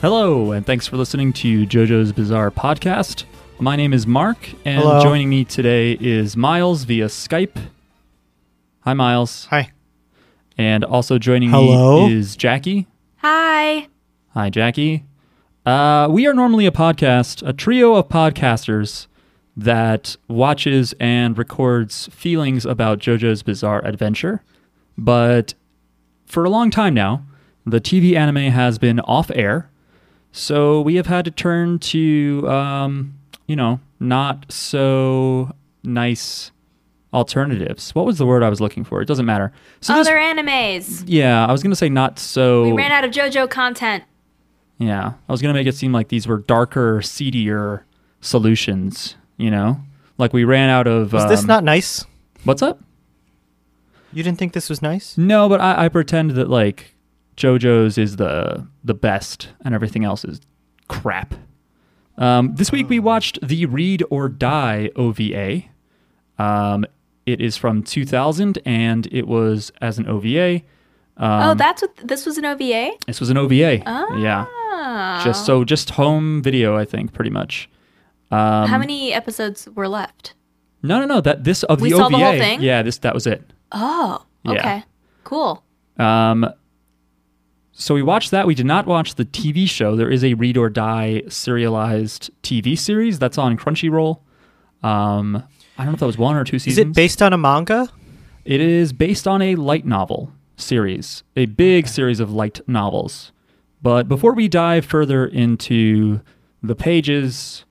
Hello, and thanks for listening to JoJo's Bizarre Podcast. My name is Mark, and Hello. joining me today is Miles via Skype. Hi, Miles. Hi. And also joining Hello. me is Jackie. Hi. Hi, Jackie. Uh, we are normally a podcast, a trio of podcasters that watches and records feelings about JoJo's Bizarre Adventure. But for a long time now, the TV anime has been off air. So we have had to turn to, um, you know, not so nice alternatives. What was the word I was looking for? It doesn't matter. So this- Other animes. yeah, I was going to say not so. We ran out of JoJo content. Yeah, I was gonna make it seem like these were darker, seedier solutions. You know, like we ran out of. Was this um, not nice? What's up? You didn't think this was nice? No, but I, I pretend that like JoJo's is the the best, and everything else is crap. Um, this week we watched the Read or Die OVA. Um, it is from 2000, and it was as an OVA. Um, oh, that's what this was an OVA. this was an OVA. Oh. Yeah, just so just home video, I think, pretty much. Um, How many episodes were left? No, no, no. That this of We the saw OVA. the whole thing? Yeah, this that was it. Oh, Yeah. okay. Cool. Um, so we watched that. We did not watch the TV show. There is a Read or Die serialized TV series that's on Crunchyroll. Um, I don't know if that was one or two seasons. Is it based on a manga? It is based on a light novel series, a big series of light novels. But before we dive further into the pages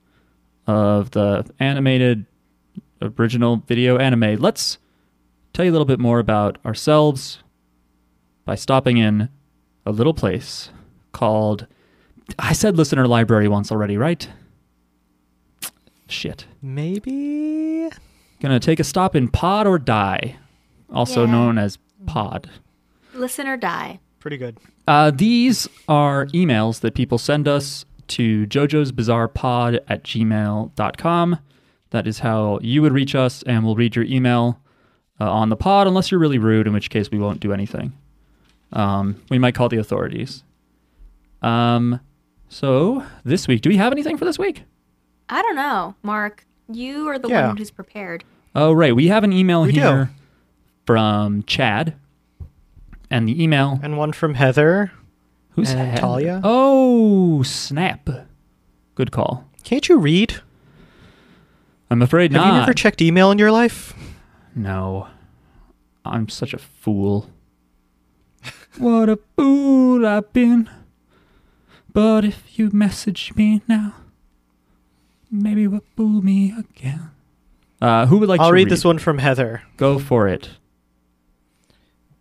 of the animated original video anime, let's tell you a little bit more about ourselves by stopping in a little place called. I said listener library once already, right? Shit. Maybe. Gonna take a stop in Pod or Die, also Yeah. known as Pod. Listen or die. Pretty good. Uh, these are emails that people send us to jojo's bizarre pod at gmail.com. That is how you would reach us, and we'll read your email uh, on the pod, unless you're really rude, in which case we won't do anything. Um, we might call the authorities. Um, so, this week, do we have anything for this week? I don't know, Mark. You are the Yeah. one who's prepared. Oh, right. We have an email We do. here from Chad. And the email And one from Heather. Who's And Heather? Talia? Oh, snap. Good call. Can't you read? I'm afraid Have not. you never checked email in your life? no. I'm such a fool. What a fool I've been. But if you message me now, maybe will fool me again. Uh, who would like I'll to read this one from Heather. Go for it.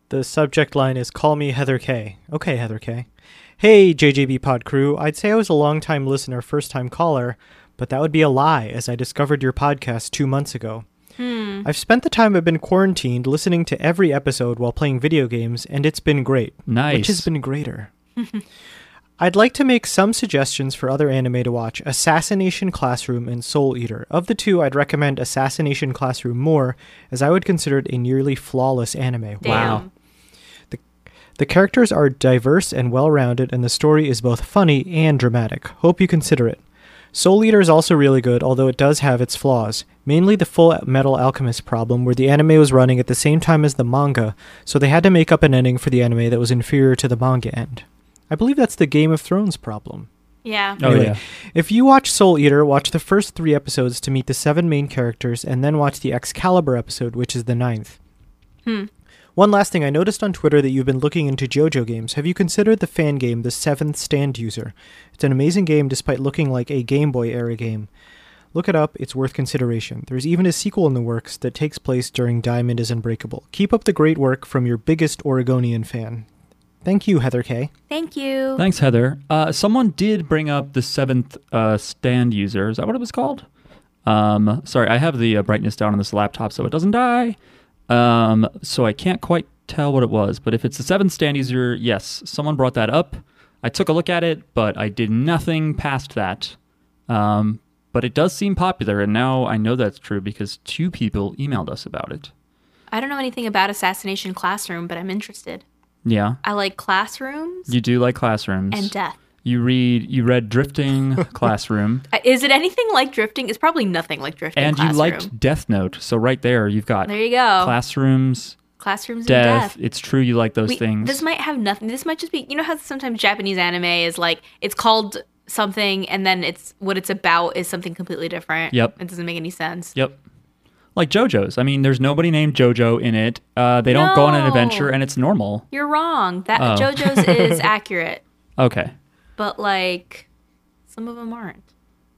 The subject line is Call me Heather K. Okay, Heather K. Hey, JJB Pod crew. I'd say I was a long time listener, first time caller, but that would be a lie as I discovered your podcast two months ago. Hmm. I've spent the time I've been quarantined listening to every episode while playing video games, and it's been great. Nice. Which has been greater. I'd like to make some suggestions for other anime to watch Assassination Classroom and Soul Eater. Of the two, I'd recommend Assassination Classroom more, as I would consider it a nearly flawless anime. Damn. Wow. The characters are diverse and well rounded, and the story is both funny and dramatic. Hope you consider it. Soul Eater is also really good, although it does have its flaws. Mainly the Full Metal Alchemist problem, where the anime was running at the same time as the manga, so they had to make up an ending for the anime that was inferior to the manga end. I believe that's the Game of Thrones problem. Yeah. Oh, Anyway, yeah. If you watch Soul Eater, watch the first three episodes to meet the seven main characters, and then watch the Excalibur episode, which is the ninth. Hmm. One last thing, I noticed on Twitter that you've been looking into JoJo games. Have you considered the fan game, The Seventh Stand User? It's an amazing game despite looking like a Game Boy era game. Look it up, it's worth consideration. There's even a sequel in the works that takes place during Diamond is Unbreakable. Keep up the great work from your biggest Oregonian fan. Thank you, Heather K. Thank you. Thanks, Heather. Uh, someone did bring up the seventh uh, stand user. Is that what it was called? Um, sorry, I have the uh, brightness down on this laptop so it doesn't die. Um, so I can't quite tell what it was. But if it's the seventh stand user, yes, someone brought that up. I took a look at it, but I did nothing past that. Um, but it does seem popular, and now I know that's true because two people emailed us about it. I don't know anything about Assassination Classroom, but I'm interested. Yeah, I like classrooms you do like classrooms. and death. You read you read Drifting Classroom, Uh, Is it anything like drifting? It's probably nothing like drifting. and you liked Death Note. So right there, you've got There you go. classrooms, Classrooms death. death. It's true you like those We- things. This might have nothing. This might just be. You know how sometimes Japanese anime is like it's called something, and then it's what it's about is something completely different. Yep. It doesn't make any sense. Yep. Like JoJo's. I mean, there's nobody named JoJo in it. Uh, they don't go on an adventure, and it's normal. You're wrong. That Oh. JoJo's is accurate, Okay, but like some of them aren't.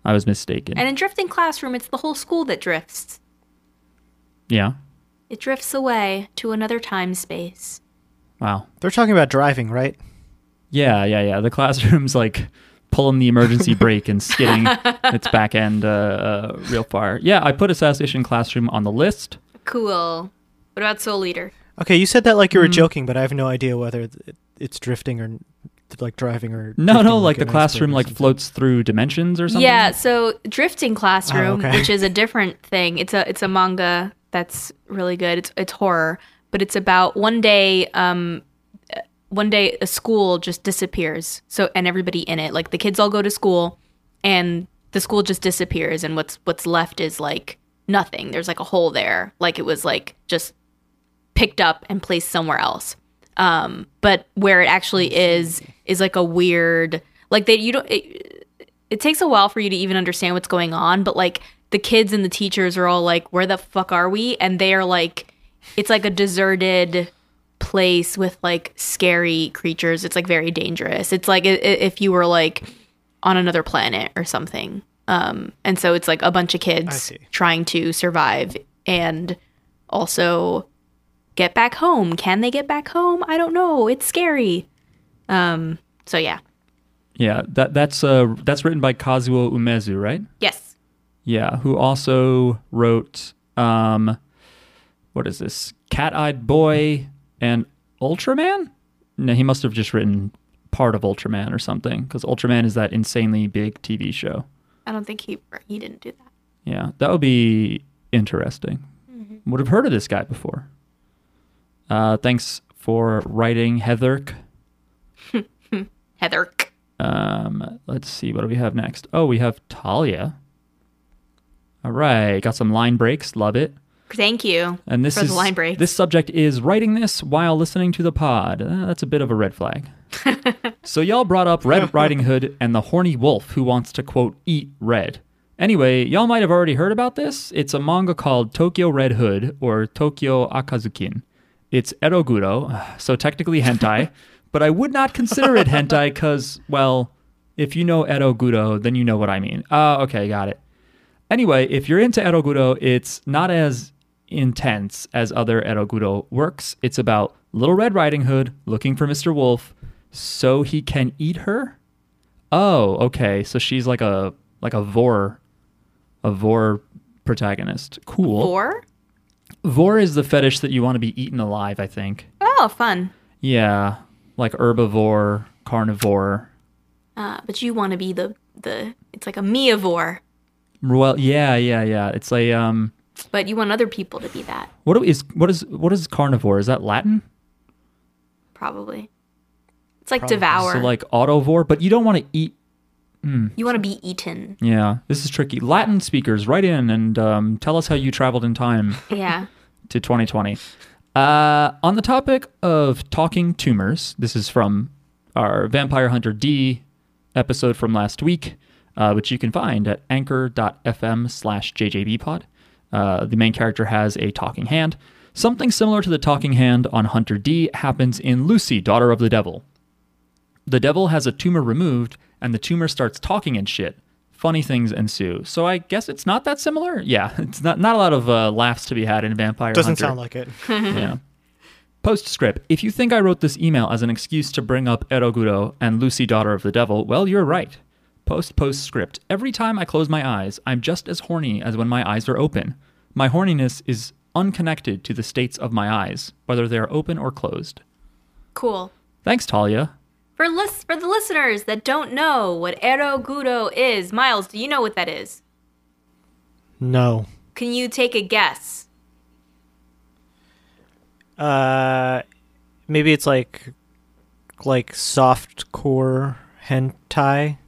I was mistaken. And in drifting classroom, it's the whole school that drifts. yeah. It drifts away to another time space. Wow. They're talking about driving, right? Yeah, yeah, yeah. The classroom's like pulling the emergency brake and skidding its back end uh, uh, real far. Yeah, I put Assassination Classroom on the list. Cool. What about Soul Leader? Okay, you said that like you were Mm. joking, but I have no idea whether it- it's drifting or like driving or No, no, like the classroom like floats through dimensions or something. Yeah, so drifting classroom, Oh, okay. which is a different thing. It's a it's a manga that's really good. It's it's horror, but it's about one day um uh, one day a school just disappears. So and everybody in it, like the kids all go to school and the school just disappears and what's what's left is like nothing. There's like a hole there. Like it was like just picked up and placed somewhere else. Um, but where it actually is is like a weird like they you don't it, it takes a while for you to even understand what's going on, but like the kids and the teachers are all like, "Where the fuck are we?" And they are like, it's like a deserted place with like scary creatures. It's like very dangerous. It's like if you were like on another planet or something. Um, and so it's like a bunch of kids trying to survive and also get back home. Can they get back home? I don't know. It's scary. Um, so yeah. Yeah, that that's uh that's written by Kazuo Umezu, right? Yes. Yeah, who also wrote um what is this? Cat-Eyed Boy and Ultraman? No, he must have just written part of Ultraman or something cuz Ultraman is that insanely big TV show. I don't think he he didn't do that. Yeah, that would be interesting. Would have heard of this guy before. Uh, thanks for writing, Heather. Heather. Um, let's see, what do we have next? Oh, we have Talia. All right, got some line breaks. Love it. Thank you. And this For the is line breaks. this subject is writing this while listening to the pod. Uh, that's a bit of a red flag. so y'all brought up Red Riding Hood and the horny wolf who wants to quote eat red. Anyway, y'all might have already heard about this. It's a manga called Tokyo Red Hood or Tokyo Akazukin. It's eroguro, so technically hentai, but I would not consider it hentai because, well, if you know eroguro, then you know what I mean. Oh, okay, got it. Anyway, if you're into eroguro, it's not as intense as other eroguro works. It's about Little Red Riding Hood looking for Mr. Wolf so he can eat her. Oh, okay. So she's like a like a vor, a vor protagonist. Cool. Vor. Vor is the fetish that you want to be eaten alive. I think. Oh, fun. Yeah, like herbivore, carnivore. Uh, but you want to be the the. It's like a meavore, Well, yeah, yeah, yeah. It's a um. but you want other people to be that. What is what is what is carnivore? Is that Latin? Probably. It's like Probably. devour. So like autovore, but you don't want to eat. you want to be eaten. Yeah, this is tricky. Latin speakers, write in and um, tell us how you traveled in time Yeah. to 2020. Uh, on the topic of talking tumors, this is from our Vampire Hunter D episode from last week, uh, which you can find at anchor.fm slash jjbpod. Uh, the main character has a talking hand. Something similar to the talking hand on Hunter D happens in Lucy, Daughter of the Devil. The devil has a tumor removed, and the tumor starts talking and shit. Funny things ensue. So I guess it's not that similar. Yeah, it's not not a lot of uh, laughs to be had in Vampire Doesn't Hunter sound like it. yeah. Postscript. If you think I wrote this email as an excuse to bring up Eroguro and Lucy, Daughter of the Devil, well, you're right. Post postscript. Every time I close my eyes, I'm just as horny as when my eyes are open. My horniness is unconnected to the states of my eyes, whether they are open or closed. Cool. Thanks, Talia. For lis- for the listeners that don't know what eroguro is, Miles, do you know what that is? No. Can you take a guess? Uh, maybe it's like like soft core hentai.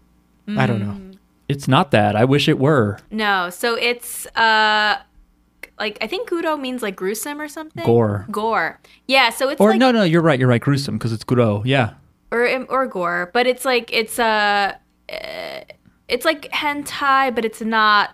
I don't know. It's not that. I wish it were. No, so it's uh like I think Guro means like gruesome or something. Gore. Gore. Yeah, so it's Or like no, no, you're right. You're right. Gruesome because it's guro. Yeah. Or or gore, but it's like it's uh, uh it's like hentai, but it's not.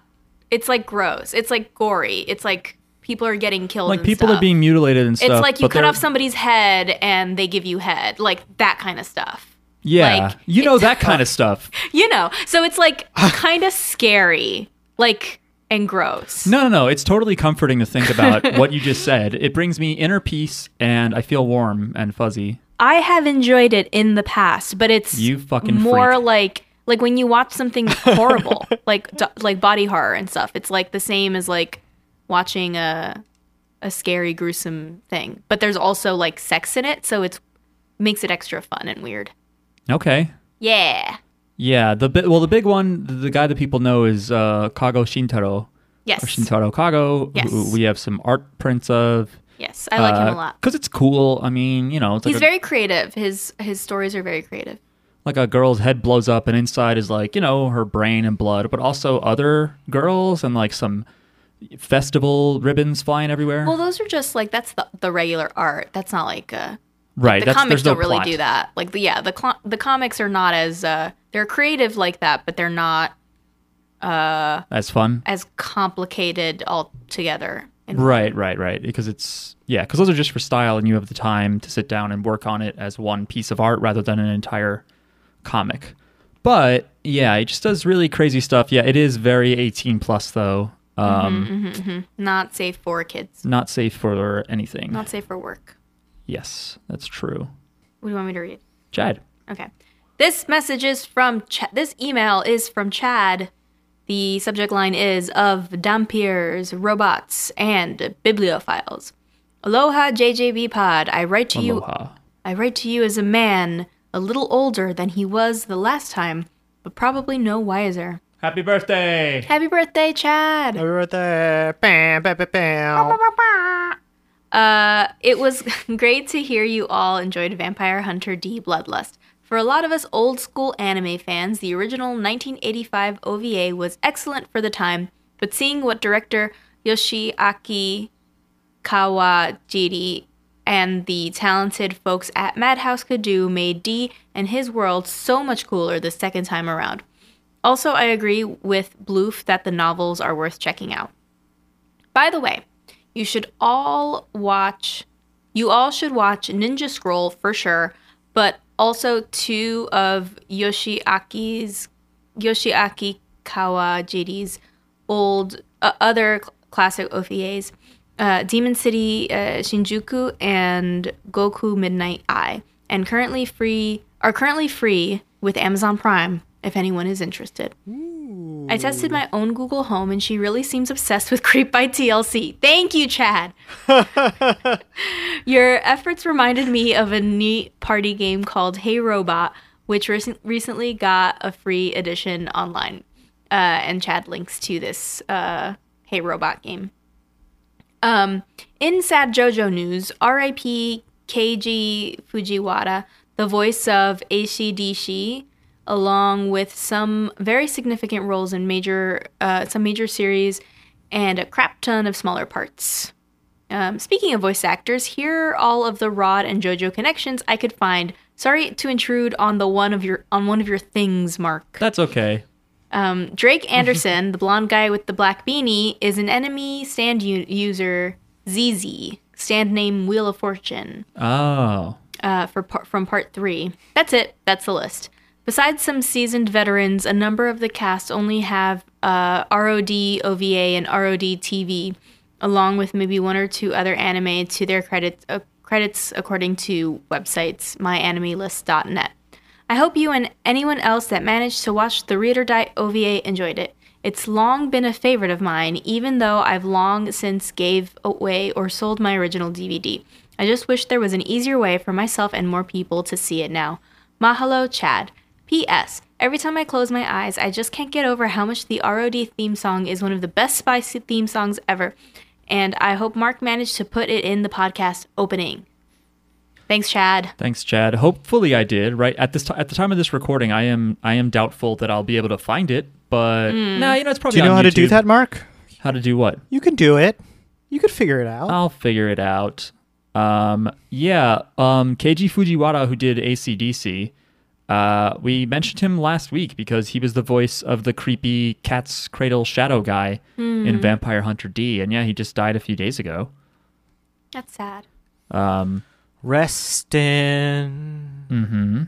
It's like gross. It's like gory. It's like people are getting killed. Like people are being mutilated and stuff. It's like you cut they're- off somebody's head and they give you head, like that kind of stuff. Yeah. like, you know that kind of stuff. You know, so it's like kind of scary, like and gross. No, no, no. It's totally comforting to think about what you just said. It brings me inner peace and I feel warm and fuzzy. I have enjoyed it in the past, but it's You fucking more freak. like like when you watch something horrible, like do- like body horror and stuff. It's like the same as like watching a a scary, gruesome thing. But there's also like sex in it, so it's makes it extra fun and weird. Okay. Yeah. Yeah. The bi- well, the big one, the, the guy that people know is uh, Kago Shintaro. Yes. Shintaro Kago, Yes. who we have some art prints of. Yes, I like him a lot. Because it's cool. I mean, you know, it's like He's a, very creative. His his stories are very creative. like a girl's head blows up and inside is like, you know, her brain and blood, but also other girls and like some festival ribbons flying everywhere. Well, those are just like that's the the regular art. That's not like uh right. the that's, comics don't really plot. do that. Like the yeah, the cl- the comics are not as uh they're creative like that, but they're not uh, as fun. as complicated altogether. And Right, right, right. Because it's yeah, because those are just for style, and you have the time to sit down and work on it as one piece of art rather than an entire comic. But yeah, it just does really crazy stuff. Yeah, it is very 18 plus though. Mm-hmm, um, mm-hmm, mm-hmm. not safe for kids. Not safe for anything. Not safe for work. yes, that's true. What do you want me to read? Chad. Okay. This message is from Ch- this email is from Chad. The subject line is of dhampirs, robots, and bibliophiles. Aloha JJB Pod. I write to you Aloha. I write to you as a man a little older than he was the last time, but probably no wiser. Happy birthday! Happy birthday, Chad! Happy birthday. Bam, bam, bam, bam. Uh, it was great to hear you all enjoyed Vampire Hunter D Bloodlust. For a lot of us old school anime fans, the original 1985 OVA was excellent for the time, but seeing what director Yoshiaki Kawajiri and the talented folks at Madhouse could do made D and his world so much cooler the second time around. Also, I agree with Bloof that the novels are worth checking out. By the way, you should all watch you all should watch Ninja Scroll for sure, but also two of Yoshiaki's Yoshiaki Kawajiri's old uh, other cl- classic OVAs, uh, Demon City uh, Shinjuku and Goku Midnight Eye, and currently free are currently free with Amazon Prime if anyone is interested. I tested my own Google Home and she really seems obsessed with Creep by TLC. Thank you, Chad. Your efforts reminded me of a neat party game called Hey Robot, which rec- recently got a free edition online. Uh, and Chad links to this uh, Hey Robot game. Um, in sad JoJo news, RIP Keiji Fujiwara, the voice of ACDC, along with some very significant roles in major, uh, some major series, and a crap ton of smaller parts. Um, speaking of voice actors, here are all of the ROD and JoJo connections I could find. Sorry to intrude on the one of your on one of your things, Mark. That's okay. Um, Drake Anderson, the blonde guy with the black beanie, is an enemy stand u- user ZZ, stand name Wheel of Fortune, Oh. uh, for par- from part three. That's it. That's the list. Besides some seasoned veterans, a number of the cast only have uh, ROD OVA and ROD TV, along with maybe one or two other anime to their credits. Uh, credits according to websites myanimelist.net. I hope you and anyone else that managed to watch the Read or Die OVA enjoyed it. It's long been a favorite of mine, even though I've long since gave away or sold my original DVD. I just wish there was an easier way for myself and more people to see it now. Mahalo, Chad. P.S. Every time I close my eyes, I just can't get over how much the ROD theme song is one of the best spicy theme songs ever, and I hope Mark managed to put it in the podcast opening. Thanks, Chad. Thanks, Chad. Hopefully, I did. Right at this t- at the time of this recording, I am I am doubtful that I'll be able to find it. But nah, you know it's probably. Do probably. you know on how to do that, Mark? How to do what? You can do it. You could figure it out. I'll figure it out. Um, yeah. Um, Keiji Fujiwara, who did ACDC, uh, we mentioned him last week because he was the voice of the creepy Cat's Cradle Shadow guy in Vampire Hunter D, and yeah, he just died a few days ago. That's sad. Um, Rest in. hmm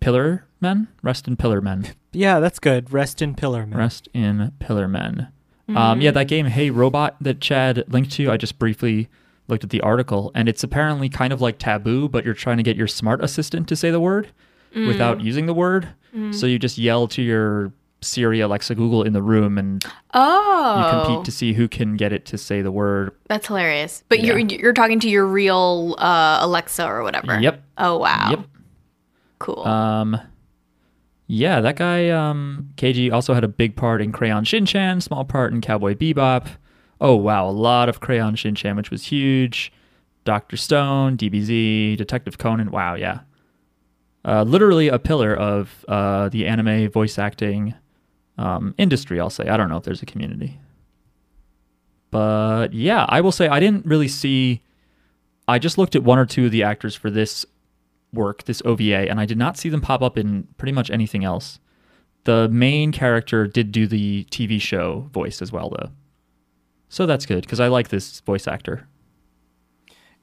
Pillar Men, rest in Pillar Men. Yeah, that's good. Rest in Pillar men. Rest in Pillar Men. Um, yeah, that game, Hey Robot, that Chad linked to, I just briefly looked at the article, and it's apparently kind of like taboo, but you're trying to get your smart assistant to say the word without using the word. So you just yell to your Siri, Alexa, Google in the room, and you Oh, compete to see who can get it to say the word. that's hilarious. But Yeah. you're you're talking to your real uh, Alexa or whatever. Yep. Oh wow. Yep. Cool. Um, yeah, that guy, um, KG also had a big part in Crayon Shin-Chan, small part in Cowboy Bebop. Oh, wow, a lot of Crayon Shin-Chan, which was huge. Dr. Stone, DBZ, Detective Conan. Wow, yeah. Uh, literally a pillar of uh, the anime voice acting um, industry, I'll say. I don't know if there's a community. But yeah, I will say I didn't really see. I just looked at one or two of the actors for this work, this OVA, and I did not see them pop up in pretty much anything else. The main character did do the TV show voice as well, though. So that's good because I like this voice actor.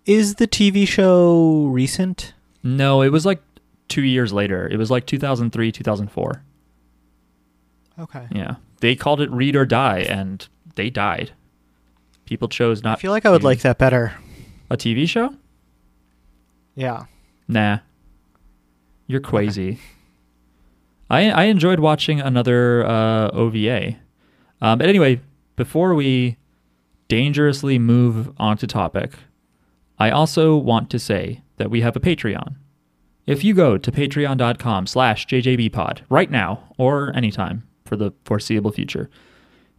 Is the TV show recent? No, it was like two years later. It was like 2003, 2004. Okay. Yeah. They called it Read or Die, and they died. People chose not. I feel like I would like that better. a TV show? Yeah. Nah. You're crazy. I I enjoyed watching another uh, OVA. Um, but anyway, before we dangerously move on to topic, I also want to say that we have a Patreon. If you go to patreon.com slash jjbpod right now or anytime for the foreseeable future,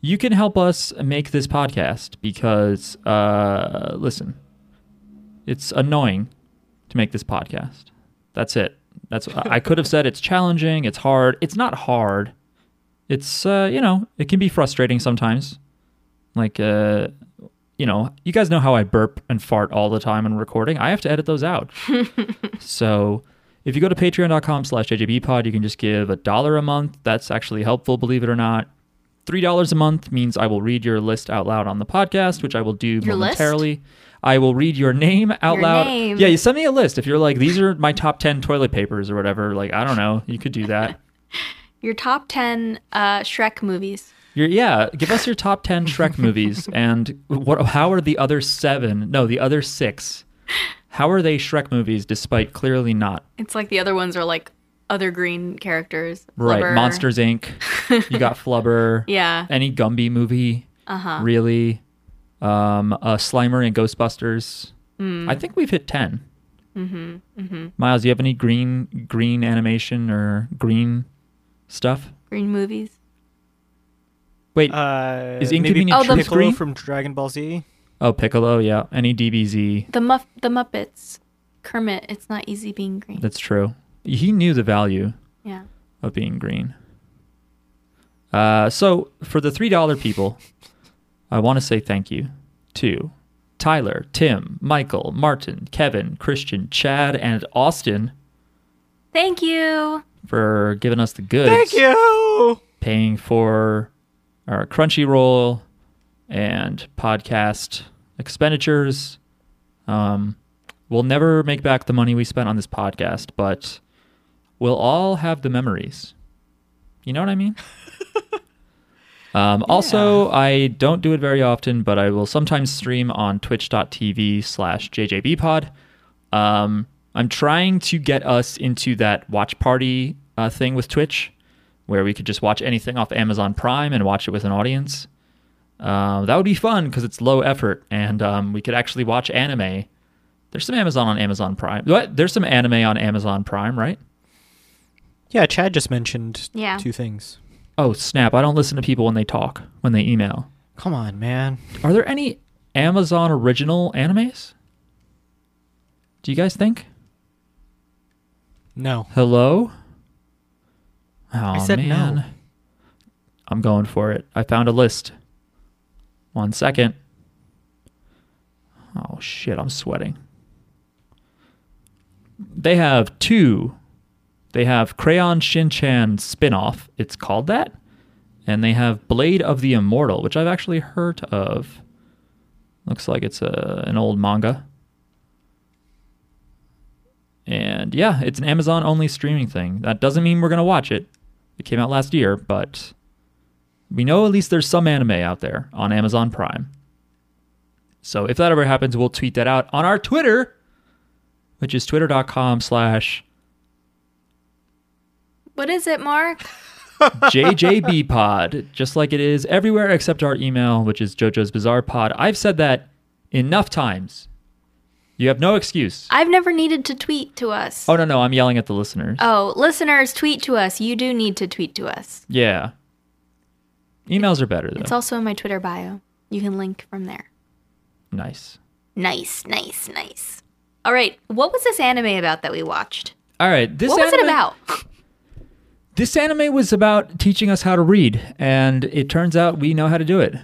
you can help us make this podcast because, uh, listen, it's annoying to make this podcast. That's it. That's I could have said it's challenging, it's hard. It's not hard. It's uh, you know, it can be frustrating sometimes. Like uh you know, you guys know how I burp and fart all the time in recording. I have to edit those out. so if you go to patreon.com slash jjbpod, you can just give a dollar a month. That's actually helpful, believe it or not. Three dollars a month means I will read your list out loud on the podcast, which I will do Your list? momentarily. I will read your name out Your loud. name. Yeah, you send me a list. If you're like, these are my top 10 toilet papers or whatever, like, I don't know, you could do that. your top ten uh, Shrek movies. You're, yeah, give us your top 10 Shrek movies and what? how are the other seven, no, the other six, how are they Shrek movies despite clearly not? It's like the other ones are like other green characters. Right, Flubber. Monsters Inc., you got Flubber, Yeah. any Gumby movie, Uh huh. really, um, uh, Slimer and Ghostbusters. Mm. I think we've hit 10. Mm-hmm, mm-hmm. Miles, do you have any green green animation or green stuff? Green movies. Wait, Uh, Is maybe Inconvenient Oh, the- Piccolo green? from Dragon Ball Z? oh Piccolo, yeah. Any DBZ? The muff. The Muppets. Kermit. It's not easy being green. That's true. He knew the value yeah. of being green. Uh, so for the three dollar people, I want to say thank you to Tyler, Tim, Michael, Martin, Kevin, Christian, Chad, and Austin Thank you. for giving us the goods. Thank you. paying for our Crunchyroll and podcast expenditures. Um, we'll never make back the money we spent on this podcast, but we'll all have the memories. You know what I mean? um, Also, I don't do it very often, but I will sometimes stream on twitch.tv slash jjbpod. Um, I'm trying to get us into that watch party uh, thing with Twitch where we could just watch anything off Amazon Prime and watch it with an audience. Uh, that would be fun because it's low effort and um, we could actually watch anime. There's some Amazon on Amazon Prime. What? There's some anime on Amazon Prime, right? Yeah, Chad just mentioned Yeah. two things. Oh, snap. I don't listen to people when they talk, when they email. Come on, man. Are there any Amazon original animes? Do you guys think? No. Hello? Oh, said no. man. I'm going for it. I found a list. One second. Oh, shit, I'm sweating. They have two. They have Crayon Shin-Chan spin-off. It's called that. And they have Blade of the Immortal, which I've actually heard of. Looks like it's a, an old manga. And yeah, it's an Amazon only streaming thing. That doesn't mean we're going to watch it. It came out last year, but we know at least there's some anime out there on Amazon Prime. So if that ever happens, we'll tweet that out on our Twitter, which is twitter.com slash What is it, Mark? JJB Pod, just like it is everywhere except our email, which is JoJo's Bizarre Pod. I've said that enough times. You have no excuse. I've never needed to tweet to us. Oh, no, no, I'm yelling at the listeners. Oh, listeners, tweet to us. You do need to tweet to us. Yeah. Emails are better, though. It's also in my Twitter bio. You can link from there. nice. Nice, nice, nice. All right, what was this anime about that we watched? All right. This what was it about? This anime was about teaching us how to read, and it turns out we know how to do it.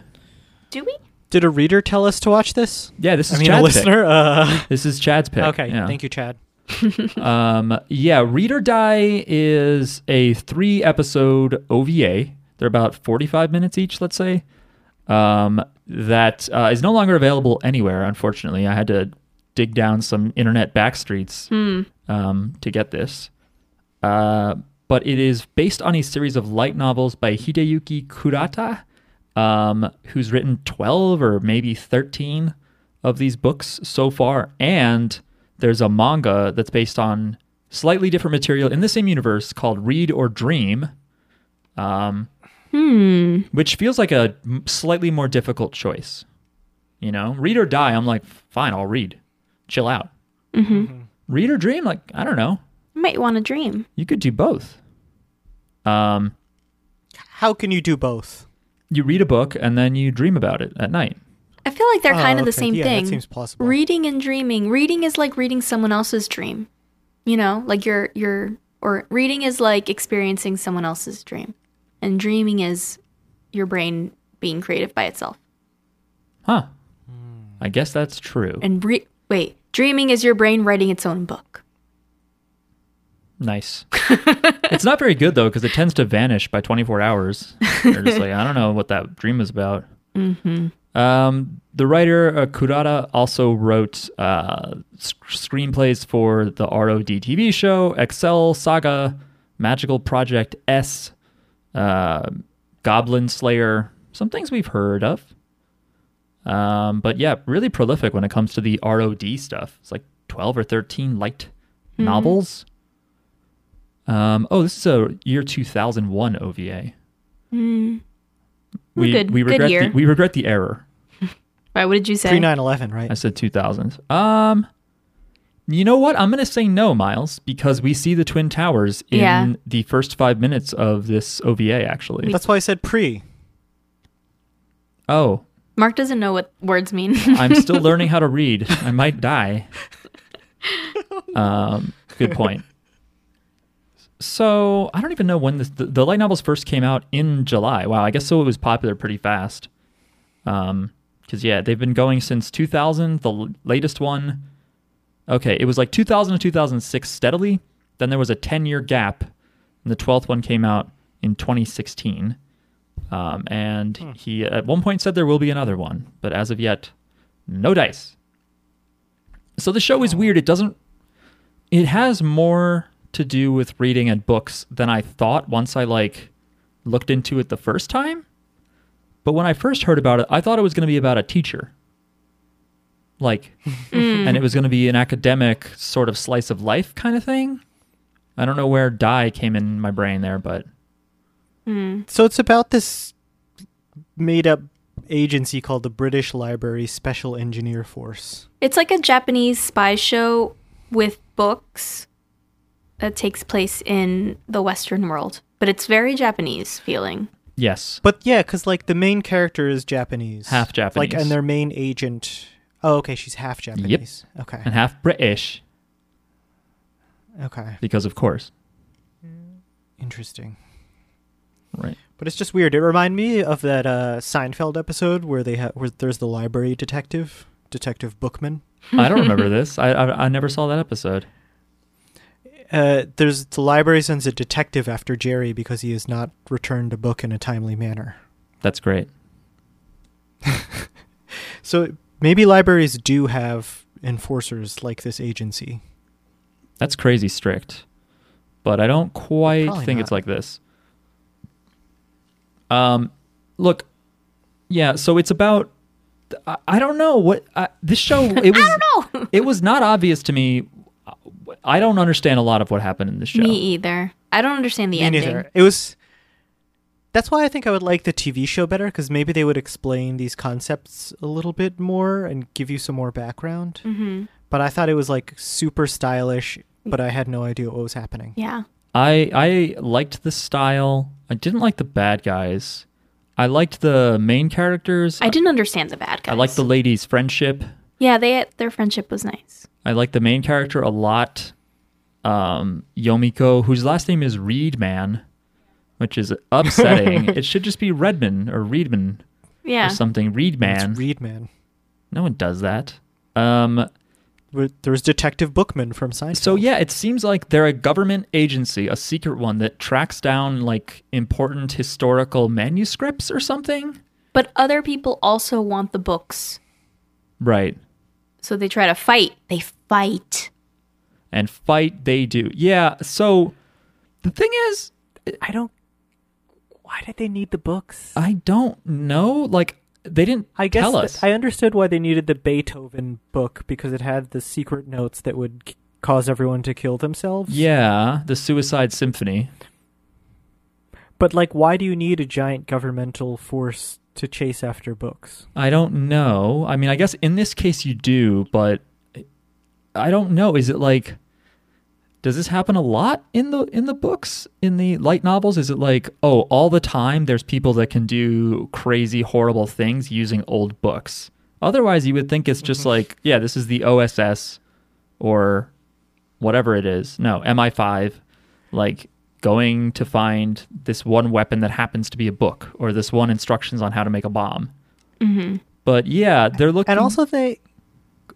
Do we? Did a reader tell us to watch this? Yeah, this I is mean, Chad's a listener. Uh, pick. This is Chad's pick. okay, yeah. thank you, Chad. Um, yeah, Read or Die is a three episode OVA. They're about 45 minutes each, let's say. Um, that uh, is no longer available anywhere, unfortunately. I had to dig down some internet backstreets um, to get this. Uh, but it is based on a series of light novels by Hideyuki Kurata, um, who's written 12 or maybe 13 of these books so far. And there's a manga that's based on slightly different material in the same universe called Read or Dream, um, Hmm. which feels like a slightly more difficult choice. You know, read or die, I'm like, fine, I'll read. Chill out. Mm-hmm. Read or dream, like, I don't know. You might want to dream. You could do both. Um, How can you do both? You read a book and then you dream about it at night. I feel like they're Oh, kind of the okay. same Yeah, thing. That seems plausible. Reading and dreaming. Reading is like reading someone else's dream. You know, like you're you're or reading is like experiencing someone else's dream. And dreaming is your brain being creative by itself. Huh. I guess that's true. And re- wait, dreaming is your brain writing its own book. Nice. it's not very good though because it tends to vanish by 24 hours. You're just like, I don't know what that dream was about. Mm-hmm. Um, the writer uh, Kurata also wrote uh, sc- screenplays for the ROD TV show, Excel Saga, Magical Project S, uh, Goblin Slayer, some things we've heard of. Um, but yeah, really prolific when it comes to the ROD stuff. It's like 12 or 13 light novels. Um, oh, this is a year 2001 OVA. Mm. We, Good- we good regret year. The, we regret the error. Right, what did you say? Pre 9 11, right? I said 2000. Um, you know what? I'm gonna say no, Miles, because we see the twin towers in Yeah. the first five minutes of this OVA. Actually, That's why I said pre. oh, Mark doesn't know what words mean. I'm still learning how to read. I might die. Um, good point. So I don't even know when this, the, the light novels first came out in July. Wow, I guess so. It was popular pretty fast. Um, because yeah, they've been going since 2000. The l- latest one, okay, it was like 2000 to 2006 steadily. Then there was a 10 year gap, and the 12th one came out in 2016. Um, and he at one point said there will be another one, but as of yet, no dice. So the show is weird. It doesn't. It has more to do with reading and books than I thought once I like looked into it the first time. But when I first heard about it, I thought it was going to be about a teacher. Like, hmm. and it was going to be an academic sort of slice of life kind of thing. I don't know where die came in my brain there, but hmm. So it's about this made up agency called the British Library Special Engineer Force. It's like a Japanese spy show with books that takes place in the Western world, but it's very Japanese feeling. yes. But yeah, because like the main character is Japanese. Half Japanese, Like, and their main agent. Oh, okay, she's half Japanese. Yep. Okay. and half British. Okay. because of course, Interesting. right? But it's just weird. It reminded me of that uh, Seinfeld episode where they ha- where there's the library detective, Detective Bookman. I don't remember this. I, I I never saw that episode. Uh, there's the library sends a detective after Jerry because he has not returned a book in a timely manner. That's great. So maybe libraries do have enforcers like this agency. That's crazy strict. But I don't quite Probably think not. it's like this. Um, look, yeah. So it's about. I, I don't know what uh, this show. It was. I don't know. It was not obvious to me. I don't understand a lot of what happened in the show. Me either. I don't understand the Me ending. neither. It was. That's why I think I would like the TV show better because maybe they would explain these concepts a little bit more and give you some more background. hmm But I thought it was like super stylish, but I had no idea what was happening. Yeah. I I liked the style. I didn't like the bad guys. I liked the main characters. I didn't understand the bad guys. I liked the ladies' friendship. Yeah, they their friendship was nice. I like the main character a lot. Um, Yomiko, whose last name is Readman, which is upsetting. it should just be Redman or Reedman Yeah. or something. Reedman. It's Reed Man. no one does that. Um, There's Detective Bookman from Seinfeld. so yeah, it seems like they're a government agency, a secret one that tracks down like important historical manuscripts or something. But other people also want the books. Right. So they try to fight. They fight. And fight they do. Yeah. So the thing is, I don't. Why did they need the books? I don't know. Like they didn't I guess tell us. I understood why they needed the Beethoven book because it had the secret notes that would k- cause everyone to kill themselves. Yeah, the Suicide Symphony. But like, why do you need a giant governmental force to chase after books? I don't know. I mean, I guess in this case you do, but I don't know. Is it like does this happen a lot in the in the books in the light novels? Is it like, oh, all the time there's people that can do crazy horrible things using old books? Otherwise, you would think it's just mm-hmm. like, yeah, this is the OSS or whatever it is. No, MI5 like going to find this one weapon that happens to be a book or this one instructions on how to make a bomb. hmm But yeah, they're looking. And also, they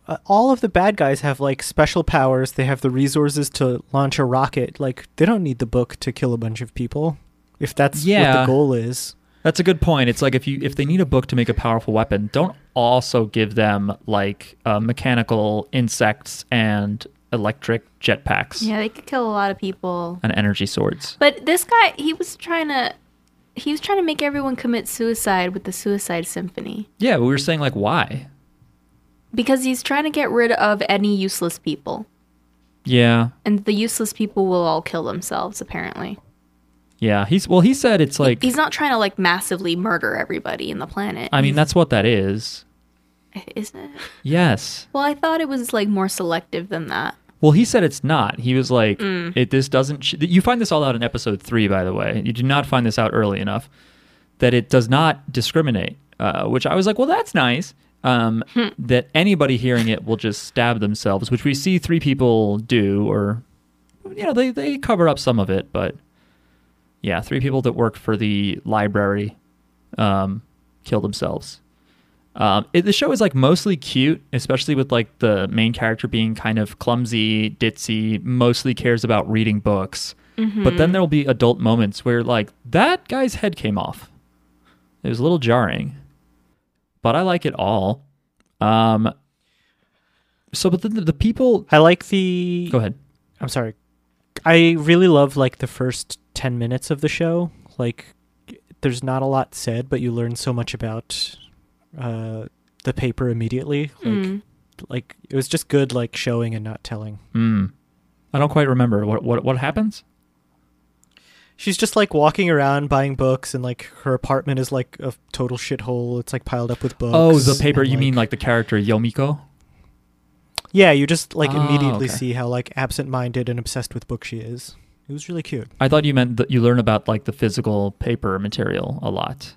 uh, all of the bad guys have like special powers. They have the resources to launch a rocket. Like, they don't need the book to kill a bunch of people. If that's what Yeah. the goal is. that's a good point. It's like if you if they need a book to make a powerful weapon, don't also give them like uh, mechanical insects and electric jetpacks Yeah, they could kill a lot of people. and energy swords. But this guy, he was trying to, he was trying to make everyone commit suicide with the Suicide Symphony Yeah, we were saying like why? because he's trying to get rid of any useless people, Yeah, and the useless people will all kill themselves. Apparently, yeah. He's well. He said it's like. he's not trying to like massively murder everybody in the planet. I mean, that's what that is. isn't it? Yes. Well, I thought it was like more selective than that. Well, he said it's not. He was like, "It this doesn't." Sh-. You find this all out in episode three, by the way. You did not find this out early enough that it does not discriminate. Uh, which I was like, "Well, that's nice." Um, that anybody hearing it will just stab themselves, which we see three people do, or you know, they they cover up some of it, but yeah, three people that work for the library um, kill themselves. Um, it, the show is like mostly cute, especially with like the main character being kind of clumsy, ditzy, mostly cares about reading books. But then there'll be adult moments where like that guy's head came off. It was a little jarring, but I like it all. Um, so, but then the, the people. I like the. Go ahead. I'm sorry. I really love like the first 10 minutes of the show. Like there's not a lot said, but you learn so much about uh the paper immediately. Like Mm. like it was just good like showing and not telling. Hmm. I don't quite remember what what what happens. She's just like walking around buying books and like her apartment is like a total shithole. It's like piled up with books. Oh, the paper. and, You mean like the character Yomiko? Yeah, you just like Oh, immediately okay. see how like absent-minded and obsessed with books she is. It was really cute. I thought you meant that you learn about like the physical paper material a lot.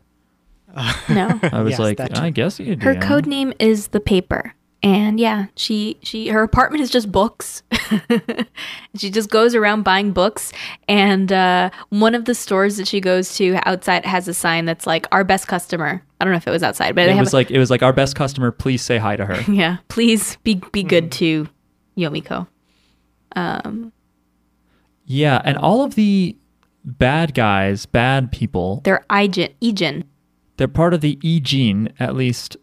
No, I was Yes, like. I guess you do. her code name is the paper. and yeah, she she her apartment is just books. she just goes around buying books, and uh, one of the stores that she goes to outside has a sign that's like "Our best customer." I don't know if it was outside, but It have was like it was like our best customer. Please say hi to her. yeah. Please be be good to Yomiko. Um, Yeah, and all of the bad guys, bad people, they're Ijin. Ijin. They're part of the E gene. At least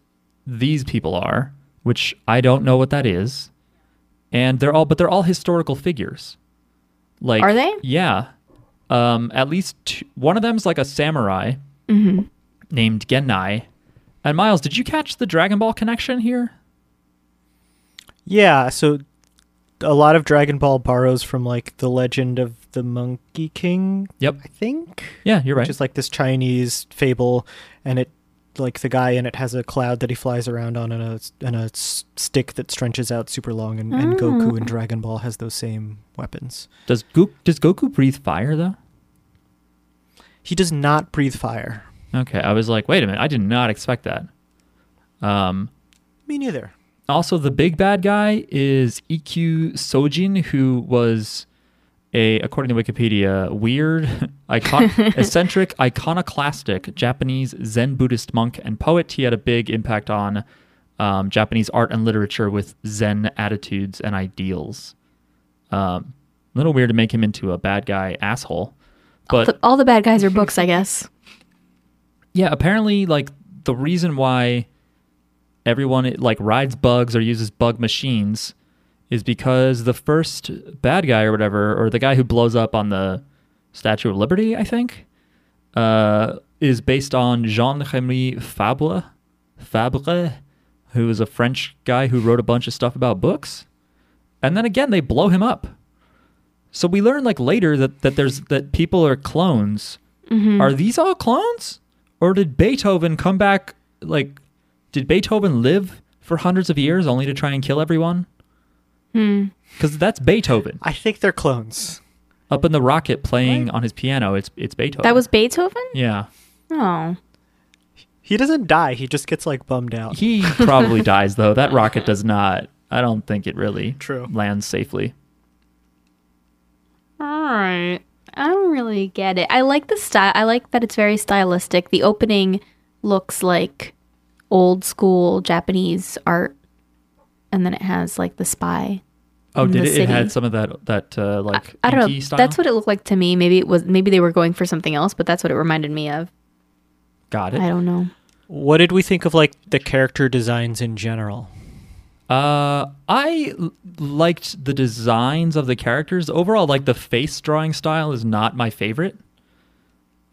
these people are, which I don't know what that is. And they're all, but they're all historical figures. Like, Are they? Yeah. Um, at least two, one of them's like a samurai Mm-hmm. named Gennai. And Miles, did you catch the Dragon Ball connection here? Yeah, so a lot of Dragon Ball borrows from like the legend of the Monkey King, Yep. I think. Yeah, you're right. Which is like this Chinese fable, and it like the guy in it has a cloud that he flies around on and a and a s- stick that stretches out super long, and, and Goku and Dragon Ball has those same weapons. does Goku, does Goku breathe fire though? He does not breathe fire. Okay, I was like, wait a minute, I did not expect that. Um, Me neither. also, the big bad guy is Ikkyu Sojin, who was a, according to Wikipedia, weird, icon- eccentric, iconoclastic Japanese Zen Buddhist monk and poet. He had a big impact on um, Japanese art and literature with Zen attitudes and ideals. Um, a little weird to make him into a bad guy asshole, but The- all the bad guys are books, I guess. Yeah, apparently, like the reason why everyone like rides bugs or uses bug machines is because the first bad guy or whatever, or the guy who blows up on the Statue of Liberty, I think, uh, is based on Jean Henri Fabre, Fabre, who is a French guy who wrote a bunch of stuff about books, and then again they blow him up. So we learn like later that that there's that people are clones. Are these all clones? Or did Beethoven come back like did Beethoven live for hundreds of years only to try and kill everyone? Hmm. Because that's Beethoven. I think they're clones. Up in the rocket playing on his piano, it's it's Beethoven. That was Beethoven? Yeah. Oh. He doesn't die. He just gets like bummed out. He probably dies though. That rocket does not I don't think it really True. lands safely. All right. I don't really get it. I like the style. I like that it's very stylistic. The opening looks like old school Japanese art, and then it has like the spy. Oh, did the it? It had some of that that uh, like I don't know. style. That's what it looked like to me. Maybe it was. Maybe they were going for something else, but that's what it reminded me of. got it. I don't know. What did we think of like the character designs in general? Uh, I l- liked the designs of the characters. Overall, like the face drawing style is not my favorite.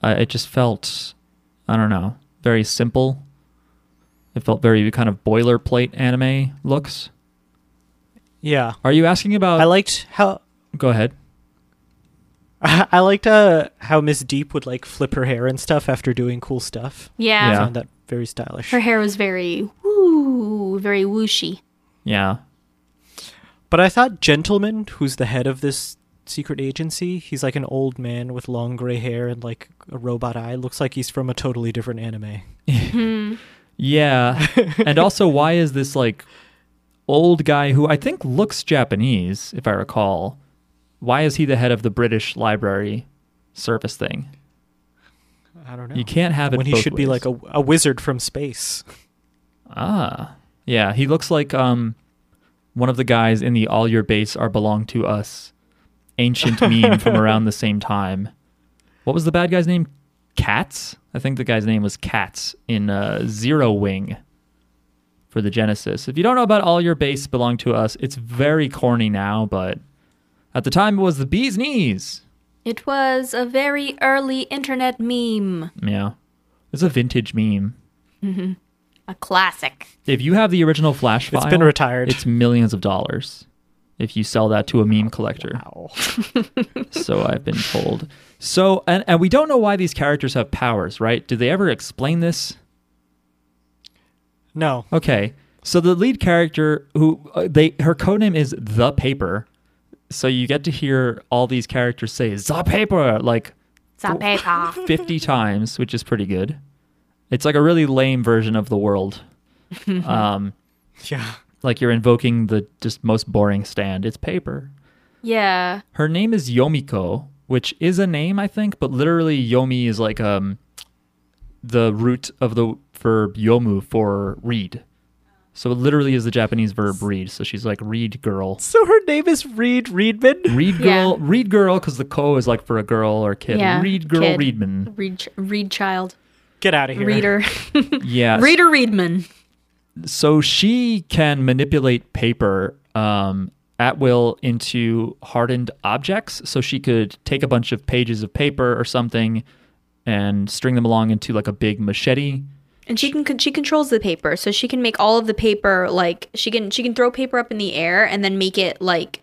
Uh, it just felt, I don't know, very simple. It felt very kind of boilerplate anime looks. Yeah. Are you asking about? I liked how go ahead. I liked uh, how Miss Deep would like flip her hair and stuff after doing cool stuff. Yeah. I Yeah. found that very stylish. Her hair was very woo, very whooshy. Yeah. But I thought Gentleman, who's the head of this secret agency, he's like an old man with long gray hair and like a robot eye. Looks like he's from a totally different anime. Hmm. Yeah. and also, why is this like old guy who I think looks Japanese, if I recall? Why is he the head of the British Library service thing? I don't know. You can't have it when he should be like a, a wizard from space. Ah, yeah. He looks like um one of the guys in the "All Your Base Are Belong to Us" ancient meme from around the same time. What was the bad guy's name? Cats. I think the guy's name was Cats in uh, Zero Wing for the Genesis. If you don't know about "All Your Base Belong to Us," it's very corny now, but at the time it was the bee's knees. It was a very early internet meme. Yeah, it's a vintage meme. A classic. If you have the original Flash file, It's been retired. It's millions of dollars if you sell that to a meme collector. Wow. So I've been told. So and and we don't know why these characters have powers, right? Did they ever explain this? No. Okay. So the lead character who uh, they her codename is the paper. So you get to hear all these characters say the paper like Zapeta. 50 times, which is pretty good. It's like a really lame version of the world. um Yeah. like you're invoking the just most boring stand. It's paper. Yeah. Her name is Yomiko, which is a name I think, but literally Yomi is like um the root of the verb yomu for read. So it literally is the Japanese verb read. So she's like read girl. So her name is Reed Readman. Read Yeah. girl, read girl, because the ko is like for a girl or kid. Yeah, Read girl, kid. readman. Read, ch- read child. Get out of here. Reader. Yeah. Reader Readman. so she can manipulate paper um, at will into hardened objects. So she could take a bunch of pages of paper or something and string them along into like a big machete. And she can she controls the paper, so she can make all of the paper like she can she can throw paper up in the air and then make it like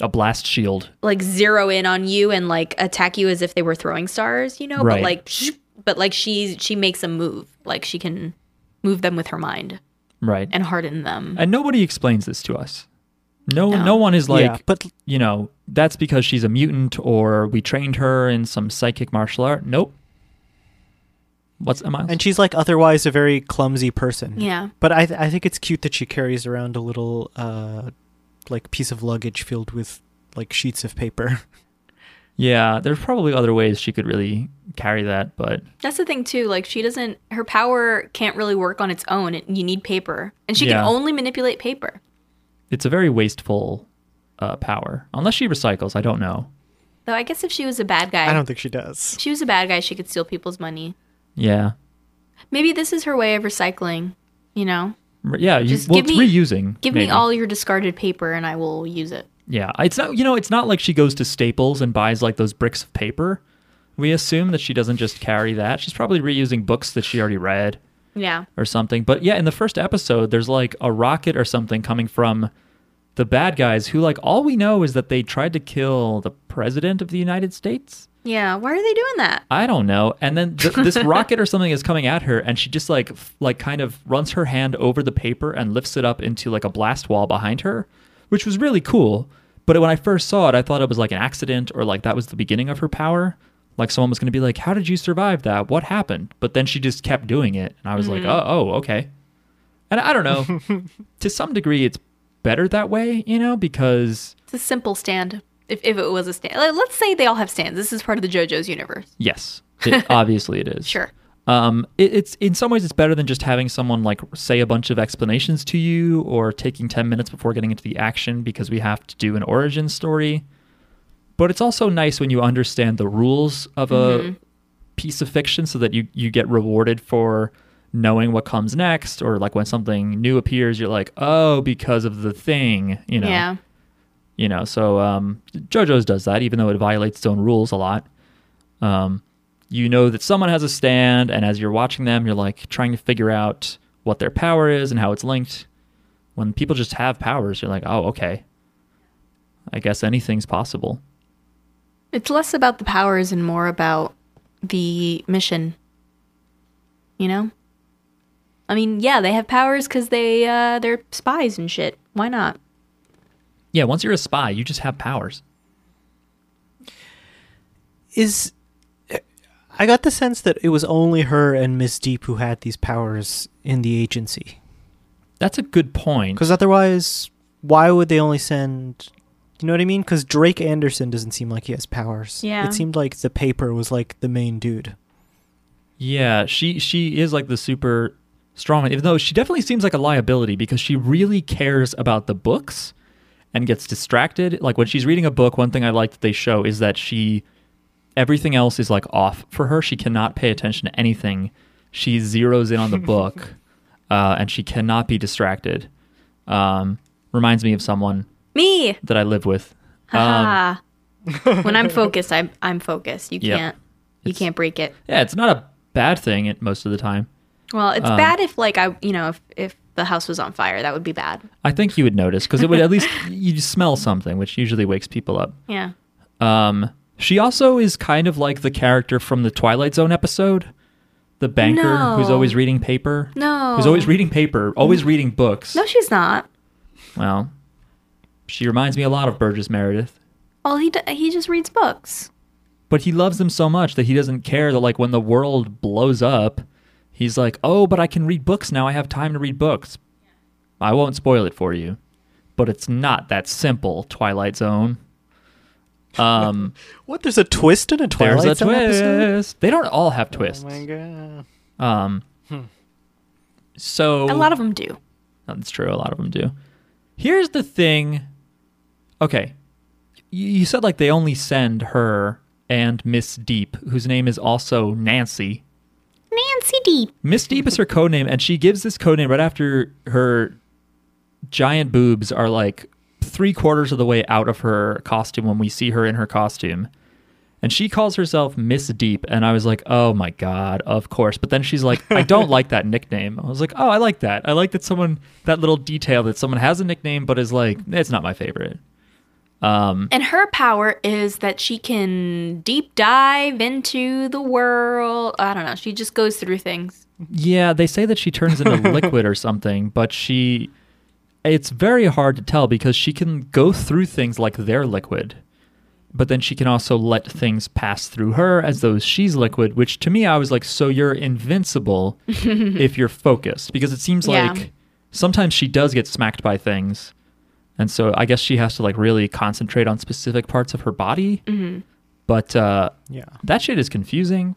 A blast shield. like zero in on you and like attack you as if they were throwing stars, you know. Right. But like, but like she she makes them move. Like she can move them with her mind Right. and harden them. And nobody explains this to us. No, no, No. one is like, yeah, but you know, that's because she's a mutant or we trained her in some psychic martial art. Nope. What's a Miles? and she's like otherwise a very clumsy person. yeah. But I th- I think it's cute that she carries around a little uh like piece of luggage filled with like sheets of paper. yeah, there's probably other ways she could really carry that, but That's the thing too. Like she doesn't her power can't really work on its own. It, you need paper. And she Yeah. can only manipulate paper. it's a very wasteful uh, power. Unless she recycles, I don't know. Though I guess if she was a bad guy, I don't think she does. if she was a bad guy, she could steal people's money. Yeah, Maybe this is her way of recycling, you know? Yeah. You, Just well, give it's me- reusing. Give me all your discarded paper and I will use it. Yeah, it's not. You know, it's not like she goes to Staples and buys like those bricks of paper. We assume that she doesn't just carry that. She's probably reusing books that she already read Yeah. or something. But yeah, in the first episode, there's like a rocket or something coming from the bad guys who like all we know is that they tried to kill the president of the United States. Yeah. Why are they doing that? I don't know. And then th- this rocket or something is coming at her, and she just like f- like kind of runs her hand over the paper and lifts it up into like a blast wall behind her, which was really cool. But when I first saw it, I thought it was like an accident or like that was the beginning of her power. Like someone was going to be like, "How did you survive that? What happened?" But then she just kept doing it, and I was like, mm-hmm. "Oh, oh, okay." And I don't know. to some degree, it's better that way, you know, because It's a simple stand. If, if it was a stand. Like, let's say they all have stands. This is part of the JoJo's universe. yes, it, obviously it is. Sure. Um, it, it's in some ways it's better than just having someone like say a bunch of explanations to you or taking ten minutes before getting into the action because we have to do an origin story. But it's also nice when you understand the rules of a piece of fiction so that you you get rewarded for knowing what comes next or like when something new appears you're like oh because of the thing you know Yeah. You know so um jojo's does that even though it violates its own rules a lot um you know that someone has a stand and as you're watching them you're like trying to figure out what their power is and how it's linked when people just have powers you're like oh okay i guess anything's possible It's less about the powers and more about the mission. You know? I mean, yeah, they have powers because they uh, they're spies and shit. Why not? Yeah once you're a spy you just have powers Is I got the sense that it was only her and Miss Deep who had these powers in the agency. that's a good point Because otherwise, why would they only send? You know what I mean? Because Drake Anderson doesn't seem like he has powers. Yeah. It seemed like the paper was like the main dude. Yeah, she she is like the super strong even though she definitely seems like a liability because she really cares about the books and gets distracted. Like when she's reading a book, one thing I like that they show is that she everything else is like off for her. She cannot pay attention to anything. She zeroes in on the book, uh, and she cannot be distracted. Um, reminds me of someone Me. that I live with. Um, when I'm focused, I'm I'm focused. You Yep. can't you It's- can't break it. yeah, it's not a bad thing at most of the time. Well, it's Um, bad if like I you know if if the house was on fire, that would be bad. I think you would notice because it would at least you smell something, which usually wakes people up. Yeah. Um, she also is kind of like the character from the Twilight Zone episode, the banker who's always reading paper. No. Who's always reading paper, always reading books. No, she's not. Well, she reminds me a lot of Burgess Meredith. Well, he d- he just reads books. But he loves them so much that he doesn't care that like when the world blows up, he's like, "Oh, but I can read books now. I have time to read books." I won't spoil it for you, but it's not that simple, Twilight Zone. Um, What? There's a twist in a Twilight zone. there's a Zone episode? twist. They don't all have twists. Oh my god. Um, so A lot of them do. That's true. A lot of them do. Here's the thing. Okay, you, you said like they only send her and Miss Deep, whose name is also Nancy. Nancy Deep. Miss Deep is her code name, and she gives this code name right after her giant boobs are like three quarters of the way out of her costume when we see her in her costume. And she calls herself Miss Deep, and I was like, oh my God, of course. But then she's like, I don't like that nickname. I was like, oh, I like that. I like that someone, that little detail that someone has a nickname, but is like, it's not my favorite. Um, And her power is that she can deep dive into the world. I don't know. She just goes through things. Yeah, they say that she turns into liquid or something, but she it's very hard to tell because she can go through things like they're liquid. But then she can also let things pass through her as though she's liquid, which to me I was like, so you're invincible if you're focused. Because it seems Yeah. like sometimes she does get smacked by things. And so I guess she has to like really concentrate on specific parts of her body. Mm-hmm. But uh, Yeah. that shit is confusing.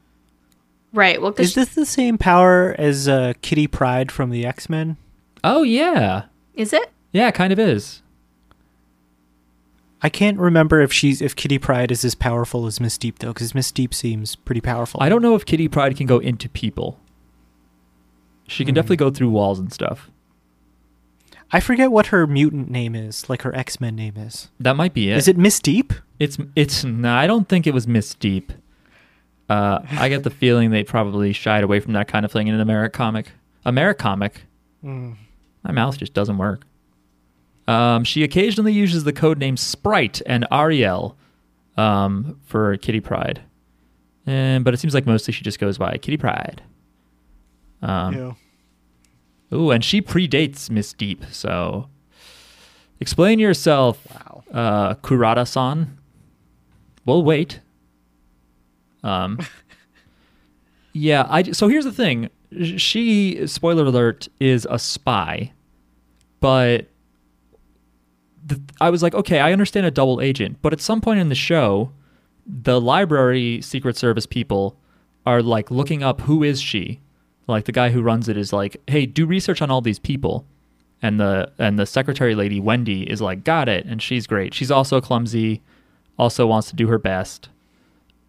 Right. Well, Is because this the same power as uh, Kitty Pryde from the X Men? Oh, yeah. is it? Yeah, it kind of is. I can't remember if she's if Kitty Pryde is as powerful as Miss Deep though, because Miss Deep seems pretty powerful. I don't know if Kitty Pryde can go into people. She can Hmm. definitely go through walls and stuff. I forget what her mutant name is, like her X Men name is. That might be it. Is it Miss Deep? It's it's. No, I don't think it was Miss Deep. Uh, I get the feeling they probably shied away from that kind of thing in an Americomic. Americomic. Mm. My mouth just doesn't work. Um, she occasionally uses the code names Sprite and Ariel um, for Kitty Pryde, and but it seems like mostly she just goes by Kitty Pryde. Um, yeah. Ooh, and she predates Miss Deep, so explain yourself, Wow. uh, Kurata-san. We'll wait. Um, yeah, I so here's the thing. She, spoiler alert, is a spy, but the, I was like, okay, I understand a double agent, but at some point in the show, the library Secret Service people are like looking up who is she. Like the guy who runs it is like, hey, do research on all these people, and the and the secretary lady Wendy is like, got it, and she's great. She's also clumsy, also wants to do her best.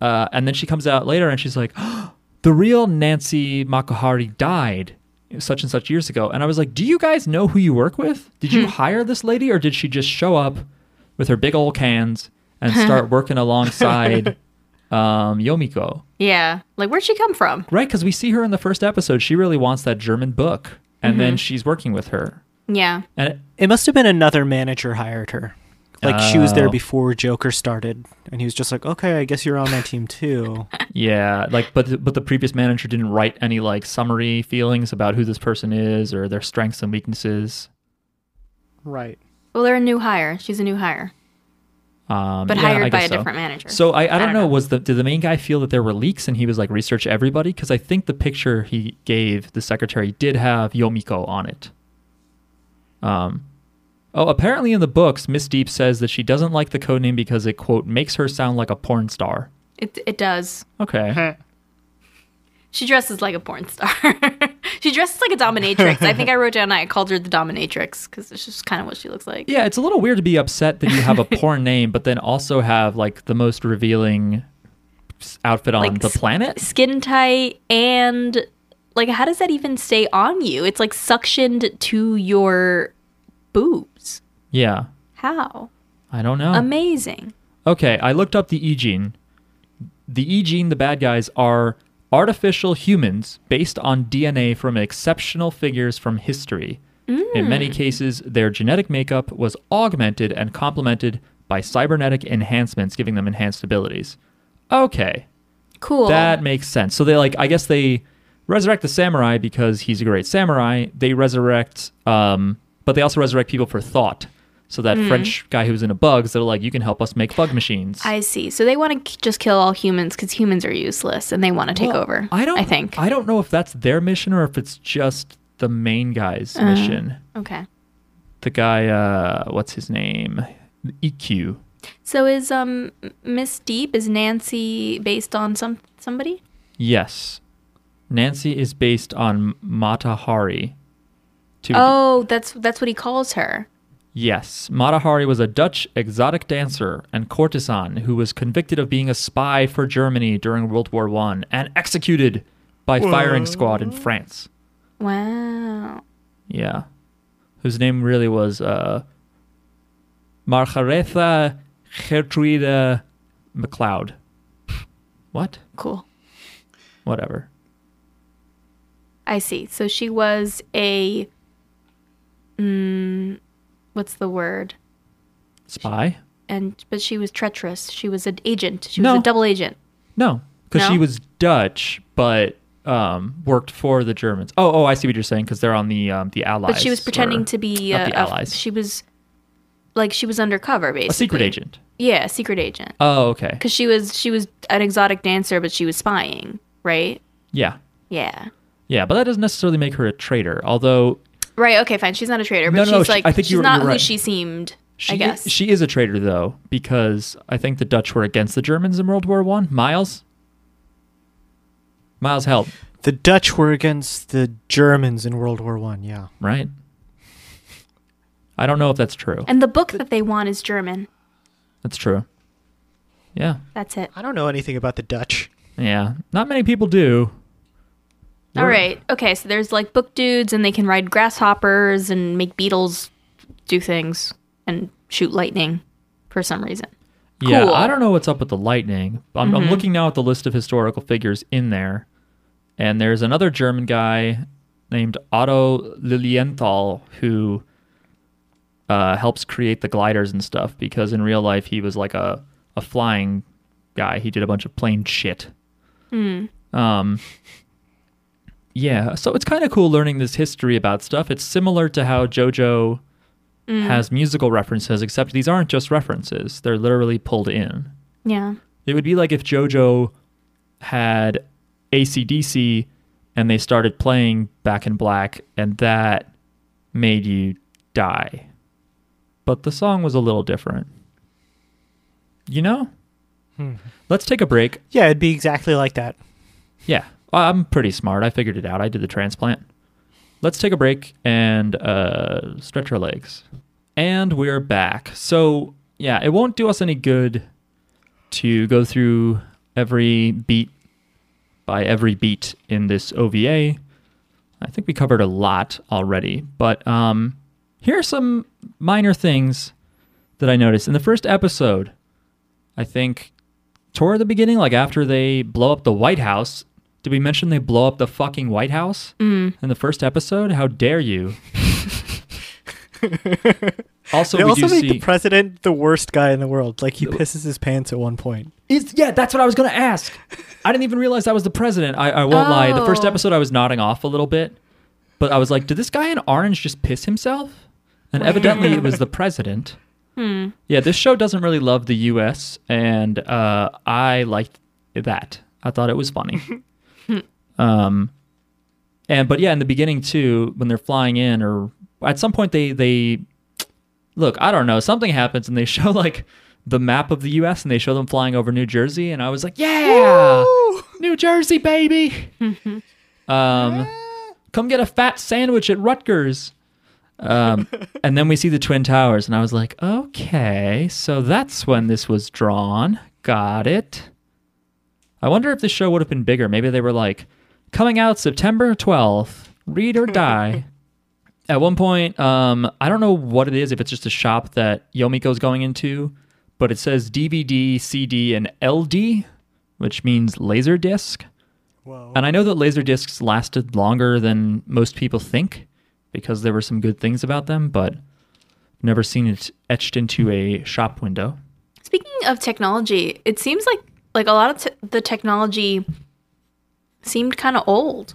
Uh, and then she comes out later and she's like, the real Nancy Makuhari died such and such years ago. And I was like, do you guys know who you work with? Did you hire this lady or did she just show up with her big old cans and start working alongside um, Yomiko? Yeah. Like, where'd she come from? Right, because we see her in the first episode. She really wants that German book. And then she's working with her. Yeah. And it, It must have been another manager hired her. Like she was there Oh. before Joker started, and he was just like, "Okay, I guess you're on my team too." Yeah, like but but the previous manager didn't write any like summary feelings about who this person is or their strengths and weaknesses. right. Well, they're a new hire. She's a new hire, Um, but yeah, I hired by a so. different manager. So I, I, don't, don't know, know. Was the did the main guy feel that there were leaks and he was like research everybody? Because I think the picture he gave the secretary did have Yomiko on it. Um, oh, apparently in the books, Miss Deep says that she doesn't like the code name because it quote makes her sound like a porn star. it it does. Okay. She dresses like a porn star. she dresses like a dominatrix. I think I wrote down I called her the dominatrix because it's just kind of what she looks like. Yeah, it's a little weird to be upset that you have a porn name, but then also have like the most revealing outfit on Like the planet. Skin tight and like how does that even stay on you? It's like suctioned to your boobs. Yeah, How? I don't know. Amazing. Okay, I looked up the E gene. The E gene, the bad guys, are artificial humans based on DNA from exceptional figures from history. In many cases, their genetic makeup was augmented and complemented by cybernetic enhancements, giving them enhanced abilities. Okay, Cool. that makes sense. So they like, I guess they resurrect the samurai because he's a great samurai. They resurrect, um, but they also resurrect people for thought. So that French guy who's was in a bugs, they're like, you can help us make bug machines. I see. So they want to just kill all humans because humans are useless and they want to take Well, over. I don't. I think. I don't know if that's their mission or if it's just the main guy's Uh-huh. mission. okay. the guy. Uh, what's his name? Ikkyu. So is um Miss Deep is Nancy based on some somebody? Yes, Nancy is based on Mata Hari. To Oh, that's that's what he calls her. Yes, Mata Hari was a Dutch exotic dancer and courtesan who was convicted of being a spy for Germany during World War One and executed by firing squad in France. Wow. Yeah, whose name really was uh, Margaretha Gertrude MacLeod. What? Cool. Whatever. I see. So she was a mm, what's the word? Spy? And but she was treacherous. She was an agent. She No. was a double agent. No, because she was Dutch, but um, worked for the Germans. Oh, oh, I see what you're saying. Because they're on the um, the Allies. But she was pretending or- to be not a, the a- Allies. she was like she was undercover basically. a secret agent. Yeah, a secret agent. Oh, okay. Cuz she was she was an exotic dancer but she was spying, right? Yeah. Yeah. Yeah, but that doesn't necessarily make her a traitor. Although Right, okay, fine. She's not a traitor, but No, she's no, no, she- like I think she's you're- not you're who right. she seemed, she I guess. she is a traitor though because I think the Dutch were against the Germans in World War One. Miles. Miles help. The Dutch were against the Germans in World War One. Yeah. right? I don't know if that's true. and the book that they want is German. That's true. Yeah, That's it. I don't know anything about the Dutch. yeah. Not many people do. All We're- right. Okay, so there's like book dudes and they can ride grasshoppers and make beetles do things and shoot lightning for some reason. Yeah, Cool. I don't know what's up with the lightning. I'm, I'm looking now at the list of historical figures in there, and there's another German guy named Otto Lilienthal who uh, helps create the gliders and stuff because in real life he was like a, a flying guy. He did a bunch of plane shit. Um, yeah, so it's kind of cool learning this history about stuff. It's similar to how JoJo mm. has musical references, except these aren't just references, they're literally pulled in. Yeah. It would be like if JoJo had ACDC and they started playing Back in Black and that made you die. But the song was a little different. You know? Hmm. Let's take a break. Yeah, it'd be exactly like that. Yeah, I'm pretty smart. I figured it out. I did the transplant. Let's take a break and uh, stretch our legs. And we're back. So, yeah, it won't do us any good to go through every beat by every beat in this OVA. I think we covered a lot already, but um, here are some minor things that I noticed. In the first episode, I think toward the beginning, like after they blow up the White House, did we mention they blow up the fucking White House in the first episode? How dare you? also, They we also do make see the president the worst guy in the world. Like he pisses his pants at one point. Is yeah, that's what I was gonna ask. I didn't even realize that was the president. I, I won't lie. The first Oh. episode, I was nodding off a little bit, but I was like, did this guy in orange just piss himself? And evidently, it was the president. Yeah, this show doesn't really love the U.S., and uh, I liked that. I thought it was funny. um, and but yeah, in the beginning too, when they're flying in, or at some point they they look, I don't know, something happens and they show like the map of the US and they show them flying over New Jersey and I was like, "Yeah! New Jersey, baby." um come get a fat sandwich at Rutgers. Um and then we see the Twin Towers and I was like, "Okay, so that's when this was drawn. Got it." I wonder if this show would have been bigger. Maybe they were like, "Coming out September 12th. Read or die." At one point, um, I don't know what it is, if it's just a shop that Yomiko's going into, but it says DVD, CD, and LD, which means laser disc. Whoa. And I know that laser discs lasted longer than most people think because there were some good things about them, but never seen it etched into a shop window. Speaking of technology, it seems like like a lot of t- the technology seemed kind of old.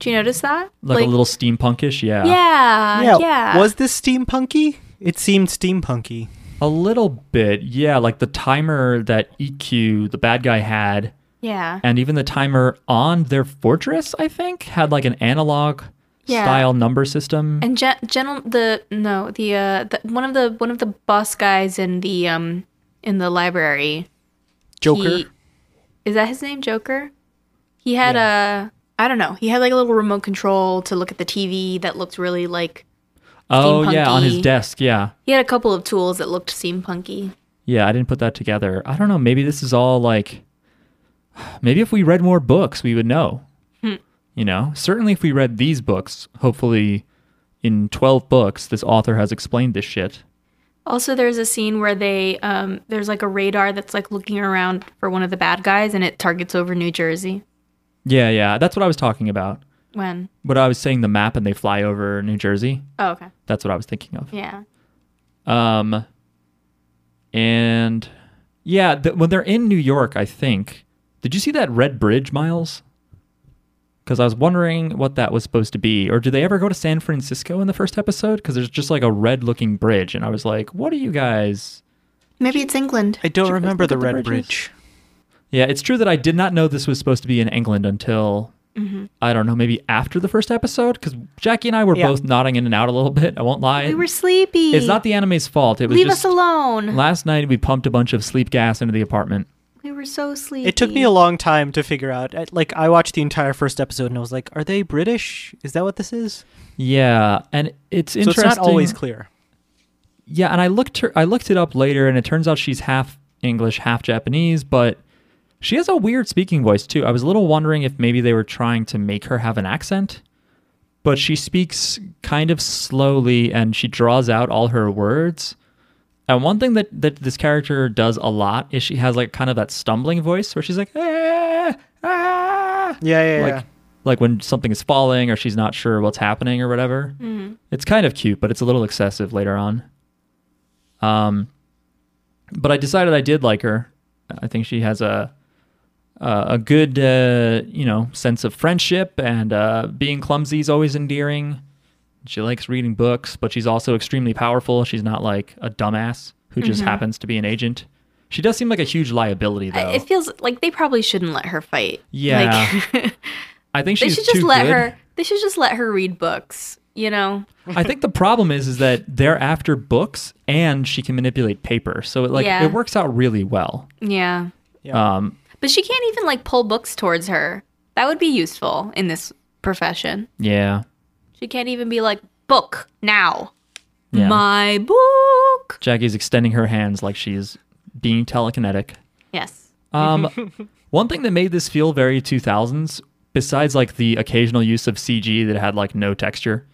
Do you notice that? Like, a little steampunkish, yeah. Yeah, yeah, yeah. Was this steampunky? It seemed steampunky. A little bit, yeah. Like the timer that Ikkyu, the bad guy, had yeah. and even the timer on their fortress i think had like an analog Yeah. style number system. And gen- gentle the no the uh the, one of the one of the boss guys in the um in the library. Joker. he- is that his name? Joker. He had a I don't know. He had like a little remote control to look at the TV that looked really like. oh yeah, on his desk. Yeah, He had a couple of tools that looked steampunky. yeah. I didn't put that together. I don't know. Maybe this is all like. Maybe if we read more books, we would know. Hmm. You know, certainly if we read these books, hopefully, in twelve books, this author has explained this shit. Also, there's a scene where they um there's like a radar that's like looking around for one of the bad guys, and it targets over New Jersey. Yeah, yeah. That's what I was talking about. When? But I was saying the map and they fly over New Jersey. Oh, okay. That's what I was thinking of. Yeah. Um, and yeah, th- when they're in New York, I think. Did you see that red bridge, Miles? Because I was wondering what that was supposed to be, or do they ever go to San Francisco in the first episode? Because there's just like a red-looking bridge, and I was like, "What are you guys?" Maybe it's England. I don't Did you guys remember the the Red bridges? Bridge. Yeah, it's true that I did not know this was supposed to be in England until mm-hmm. I don't know, maybe after the first episode. Because Jackie and I were Yeah. both nodding in and out a little bit. I won't lie. We were sleepy. it's not the anime's fault. It was Leave just us alone. last night we pumped a bunch of sleep gas into the apartment. we were so sleepy. It took me a long time to figure out. Like I watched the entire first episode and I was like, "Are they British? Is that what this is?" Yeah, and it's interesting. So interesting. it's not always clear. Yeah, and I looked her, I looked it up later, and it turns out she's half English, half Japanese, but she has a weird speaking voice too. I was a little wondering if maybe they were trying to make her have an accent, but she speaks kind of slowly and she draws out all her words. And one thing that, that this character does a lot is she has like kind of that stumbling voice where she's like, ah, ah, Yeah, yeah, like yeah. like when something is falling or she's not sure what's happening or whatever. It's kind of cute, but it's a little excessive later on. Um, but I decided I did like her. I think she has a a, a good uh, you know sense of friendship and uh, being clumsy is always endearing. She likes reading books, but she's also extremely powerful. She's not like a dumbass who just happens to be an agent. She does seem like a huge liability, though. It feels like they probably shouldn't let her fight. Yeah. Like, I think they should just too let good. her. They should just let her read books. You know. I think the problem is is that they're after books and she can manipulate paper. So it like Yeah. it works out really well. Yeah. Yeah. Um But she can't even like pull books towards her. That would be useful in this profession. yeah. She can't even be like, book now. Yeah. My book. Jackie's extending her hands like she's being telekinetic. Yes. Um one thing that made this feel very 2000s besides like the occasional use of CG that had like no texture,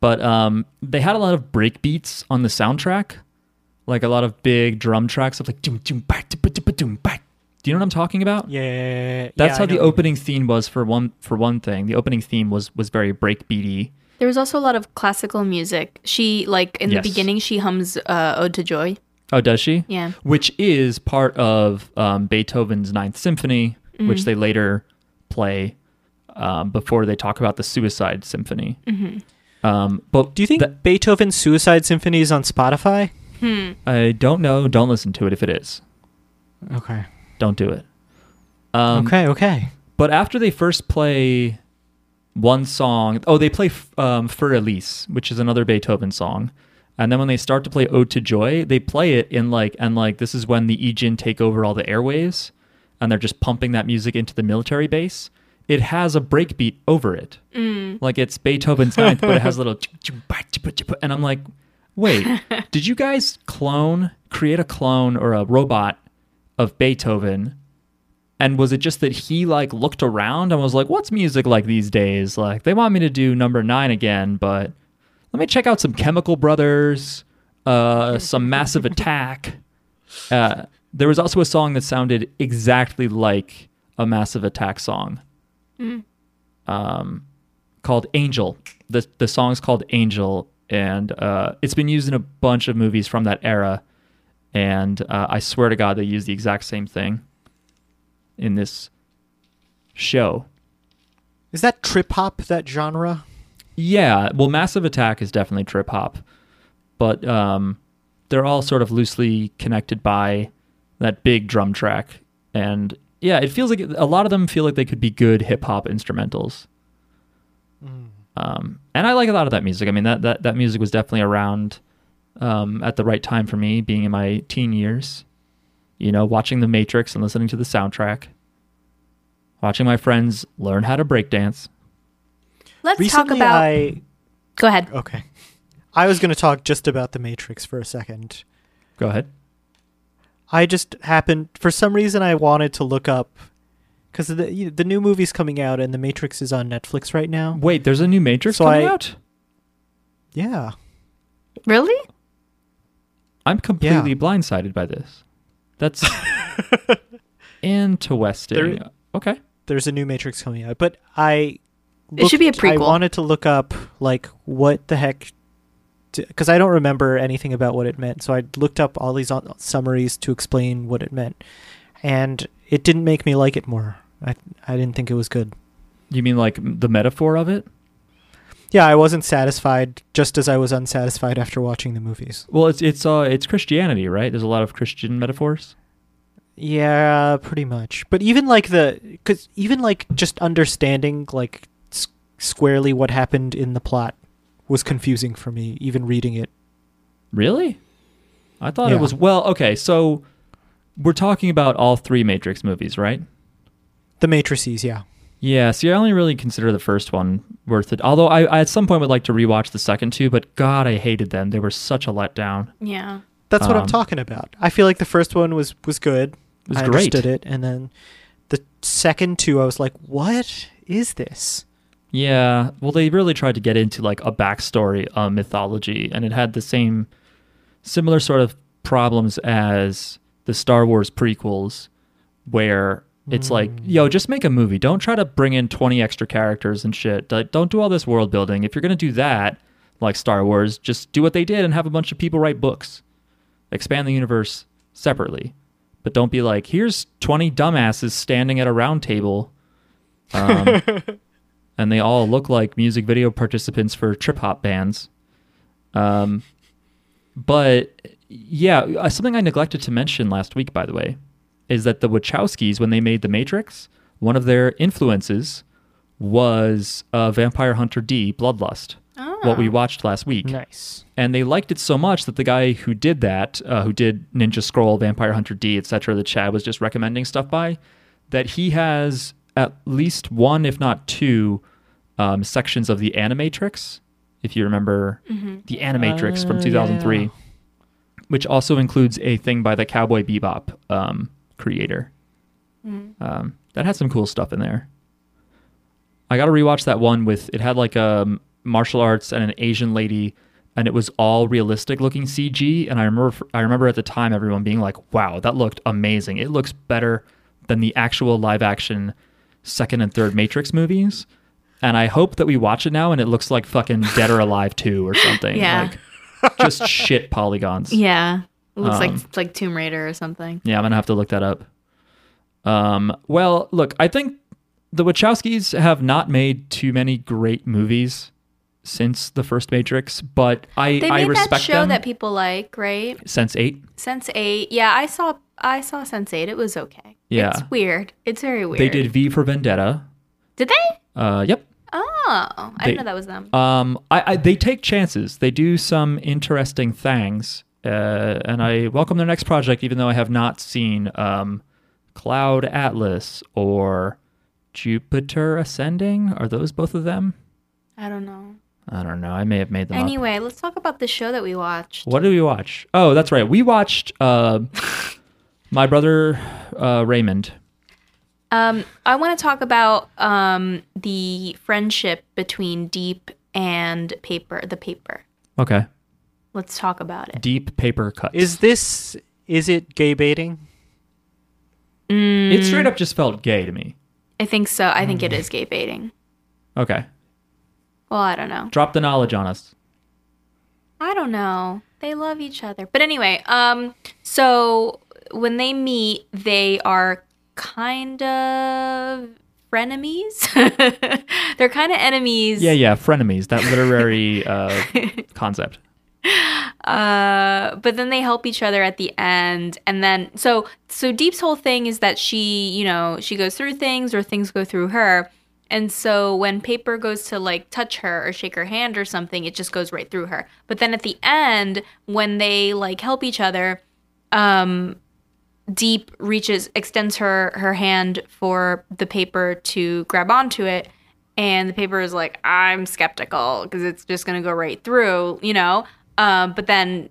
but um they had a lot of break beats on the soundtrack. Like a lot of big drum tracks of like doom doom ba doom Do you know what I'm talking about? yeah, yeah, yeah, yeah. That's Yeah, how the opening theme was for one for one thing. The opening theme was was very breakbeaty. There was also a lot of classical music. She like in Yes. the beginning she hums uh, "Ode to Joy." Oh, does she? Yeah. Which is part of um, Beethoven's Ninth Symphony, Mm-hmm. which they later play um, before they talk about the Suicide Symphony. Mm-hmm. Um, but Do you think that- Beethoven's Suicide Symphony is on Spotify? I don't know. Don't listen to it if it is. Okay. Don't do it. Um, okay, okay. But after they first play one song, oh, they play um, Für Elise, which is another Beethoven song. And then when they start to play Ode to Joy, they play it in like, and like, this is when the Ijin take over all the airwaves and they're just pumping that music into the military base. It has a breakbeat over it. Like it's Beethoven's ninth, but it has a little. And I'm like, wait, did you guys clone, create a clone or a robot of Beethoven? And was it just that he like looked around and was like, "What's music like these days? Like they want me to do number nine again, but let me check out some Chemical Brothers, uh, some Massive Attack." Uh, there was also a song that sounded exactly like a Massive Attack song, um, called "Angel." the The song's called "Angel," and uh, it's been used in a bunch of movies from that era. And uh, I swear to God, they use the exact same thing in this show. Is that trip hop that genre? Yeah, well, Massive Attack is definitely trip hop, but um, they're all sort of loosely connected by that big drum track, and yeah, it feels like a lot of them feel like they could be good hip hop instrumentals. Um, and I like a lot of that music. I mean, that that that music was definitely around um, at the right time for me, being in my teen years. You know, watching The Matrix and listening to the soundtrack. Watching my friends learn how to breakdance. Let's Recently, talk about. I Go ahead. okay. I was going to talk just about the Matrix for a second. Go ahead. I just happened for some reason I wanted to look up because the you- the new movie's coming out and the Matrix is on Netflix right now. Wait, there's a new Matrix So coming I- out. Yeah, Really? I'm completely blindsided by this. That's interesting. There- okay. there's a new Matrix coming out, but I It should be a looked- I wanted to look up like what the heck because I don't remember anything about what it meant. So I looked up all these on- summaries to explain what it meant, and it didn't make me like it more. I I didn't think it was good. You mean like the metaphor of it? Yeah, I wasn't satisfied, just as I was unsatisfied after watching the movies. Well, it's it's uh it's Christianity, right? There's a lot of Christian metaphors. Yeah, pretty much. But even like the, because even like just understanding like s- squarely what happened in the plot was confusing for me. Even reading it. Really? I thought Yeah. it was well, okay, so we're talking about all three Matrix movies, right? The Matrices, yeah. Yeah, see, I only really consider the first one worth it. Although I, I at some point would like to rewatch the second two, but God, I hated them. They were such a letdown. Yeah. That's what Um, I'm talking about. I feel like the first one was was good. It was I great. understood it, and then the second two, I was like, "What is this?" Yeah, well, they really tried to get into like a backstory, a mythology, and it had the same, similar sort of problems as the Star Wars prequels, where it's like, yo, just make a movie. Don't try to bring in 20 extra characters and shit. Like, don't do all this world building. If you're going to do that, like Star Wars, just do what they did and have a bunch of people write books. Expand the universe separately. But don't be like, here's 20 dumbasses standing at a round table. Um, and they all look like music video participants for trip hop bands. Um, but yeah, uh, something I neglected to mention last week, by the way, is that the Wachowskis, when they made The Matrix, one of their influences was uh, Vampire Hunter D, Bloodlust, what we watched last week Nice. and they liked it so much that the guy who did that, uh, who did Ninja Scroll, Vampire Hunter D, etc., that Chad was just recommending stuff by, that he has at least one, if not two, um, sections of the Animatrix. If you remember the Animatrix from Uh, 2003, yeah. which also includes a thing by the Cowboy Bebop um, creator. Um, that had some cool stuff in there. I got to rewatch that one with it had like a martial arts and an Asian lady, and it was all realistic looking CG. And I remember I remember at the time everyone being like, "Wow, that looked amazing! It looks better than the actual live action second and third Matrix movies." And I hope that we watch it now and it looks like fucking Dead or Alive 2 or something. Yeah. Like, just shit polygons. Yeah. It looks like Um, it's like Tomb Raider or something. Yeah, I'm gonna have to look that up. Um, well, look, I think the Wachowskis have not made too many great movies since the first Matrix, but I They I respect that show them. that people like, right? Sense Eight, Sense Eight. Yeah, I saw I saw Sense Eight. It was okay. Yeah. It's weird. It's very weird. they did V for Vendetta. Did they? Uh, yep. Oh, I They- didn't know that was them. Um, I, I they take chances. They do some interesting things, uh, and I welcome their next project, even though I have not seen um, Cloud Atlas or Jupiter Ascending. Are those both of them? I don't know. I don't know. I may have made them up. Anyway, let's talk about the show that we watched. What did we watch? Oh, that's right. We watched uh, my brother uh, Raymond. Um, I want to talk about um the friendship between Deep and Paper, the Paper. Okay. Let's talk about it. Deep paper cuts. Is this is it gay baiting? it straight up just felt gay to me. I think so. I think it Mm. gay baiting. Okay. Well, I don't know. Drop the knowledge on us. I don't know. They love each other. But anyway, um so when they meet, they are kind of frenemies. They're kind of enemies. Yeah, yeah. Frenemies. That literary uh, concept. Uh, but then they help each other at the end, and then so so Deep's whole thing is that she, you know, she goes through things or things go through her, And so when Paper goes to like touch her or shake her hand or something, it just goes right through her. But then at the end, when they like help each other, um, Deep reaches, extends her her hand for the paper to grab onto it, and the paper is like, "I'm skeptical because it's just gonna go right through," you know. Um, but then,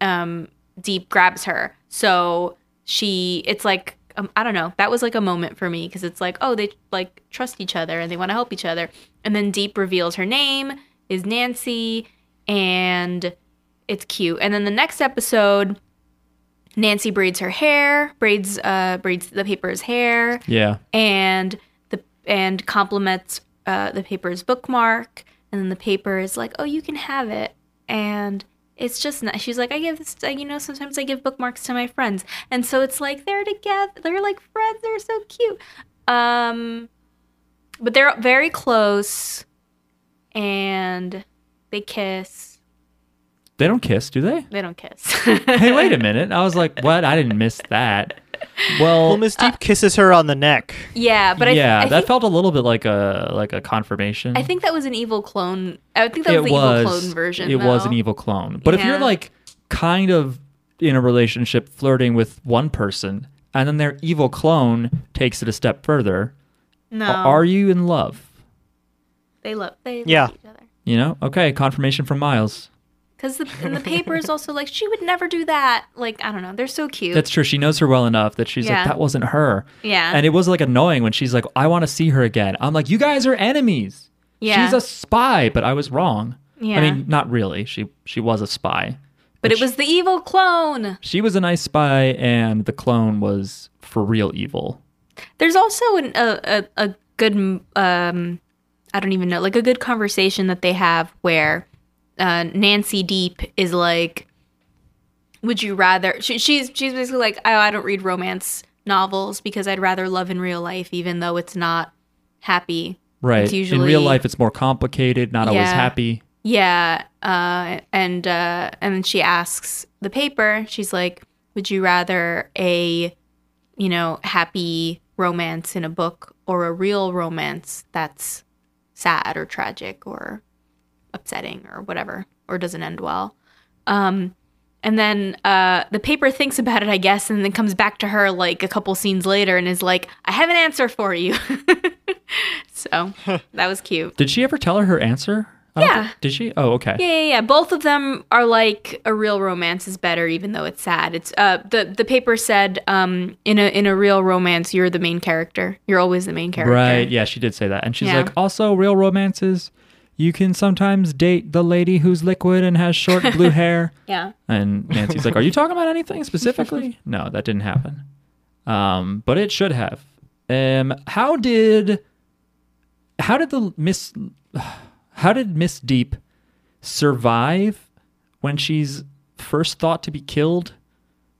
um, Deep grabs her, so she, it's like, um, I don't know. That was like a moment for me because it's like, oh, they like trust each other and they want to help each other. And then Deep reveals her name is Nancy, and it's cute. And then the next episode Nancy braids her hair, braids uh braids the paper's hair, Yeah. and the and compliments uh, the paper's bookmark, and then the paper is like, "Oh, you can have it," and it's just not. She's like, "I give this, you know, sometimes I give bookmarks to my friends," and so it's like they're together, they're like friends, they're so cute. Um, but they're very close, and they kiss. They don't kiss, do they? They don't kiss. hey, wait a minute. I was like, what? I didn't miss that. Well, Well, Miss Deep uh, kisses her on the neck. Yeah, but yeah, I, I that think, felt a little bit like a like a confirmation. I think that was an evil clone. I think that was it the was evil clone version. It was an evil clone. But if you're like kind of in a relationship flirting with one person and then their evil clone takes it a step further, No, are you in love? they love they Yeah. love each other. You know? Okay, confirmation from Miles. Because the the paper is also like she would never do that. Like I don't know, they're so cute. That's true. She knows her well enough that she's Yeah. like, that wasn't her. yeah, And it was like annoying when she's like, I want to see her again. I'm like, you guys are enemies. yeah. She's a spy, but I was wrong. Yeah. I mean, not really. She she was a spy. but it was the evil clone. She was a nice spy, and the clone was for real evil. There's also an, a, a a good um I don't even know like a good conversation that they have where uh, Nancy Deep is like, would you rather? She, she's she's basically like, oh, I don't read romance novels because I'd rather love in real life, even though it's not happy. Right. It's usually, In real life, it's more complicated, not always happy. Yeah, uh, and uh, and then she asks the paper. She's like, "Would you rather a, you know, happy romance in a book or a real romance that's sad or tragic or upsetting or whatever or doesn't end well?" Um, and then uh, the paper thinks about it, I guess, and then comes back to her like a couple scenes later and is like, "I have an answer for you." so that was cute. Did she ever tell her her answer? Yeah. think- Did she? Oh, okay. Yeah, yeah, yeah. Both of them are like a real romance is better, even though it's sad. It's uh the the paper said um in a in a real romance you're the main character. You're always the main character. Right. Yeah, she did say that. And she's Yeah. like, also, real romances, you can sometimes date the lady who's liquid and has short blue hair. Yeah. And Nancy's like, "Are you talking about anything specifically?" no, that didn't happen. Um, but it should have. Um, how did how did the Miss how did Miss Deep survive when she's first thought to be killed?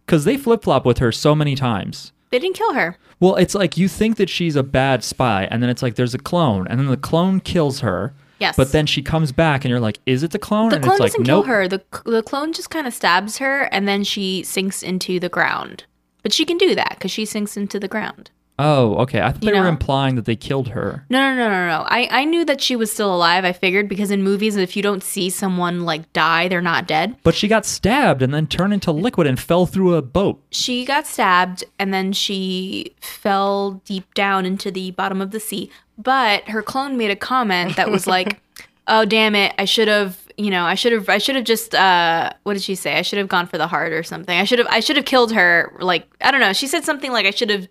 Because they flip flop with her so many times. They didn't kill her. Well, it's like you think that she's a bad spy, and then it's like there's a clone, and then the clone kills her. Yes. But then she comes back, and you're like, "Is it the clone?" the and clone it's like, doesn't "Nope." kill her. The the clone just kind of stabs her and then she sinks into the ground. But she can do that because she sinks into the ground. Oh, okay. I thought You they were implying that they killed her. No, no, no, no, no. I, I knew that she was still alive. I figured because in movies, if you don't see someone like die, they're not dead. But she got stabbed and then turned into liquid and fell through a boat. she got stabbed and then she fell deep down into the bottom of the sea. But her clone made a comment that was like, "Oh damn it! I should have, you know, I should have, I should have just, uh, what did she say? I should have gone for the heart or something. I should have, I should have killed her. Like, I don't know. She said something like I should have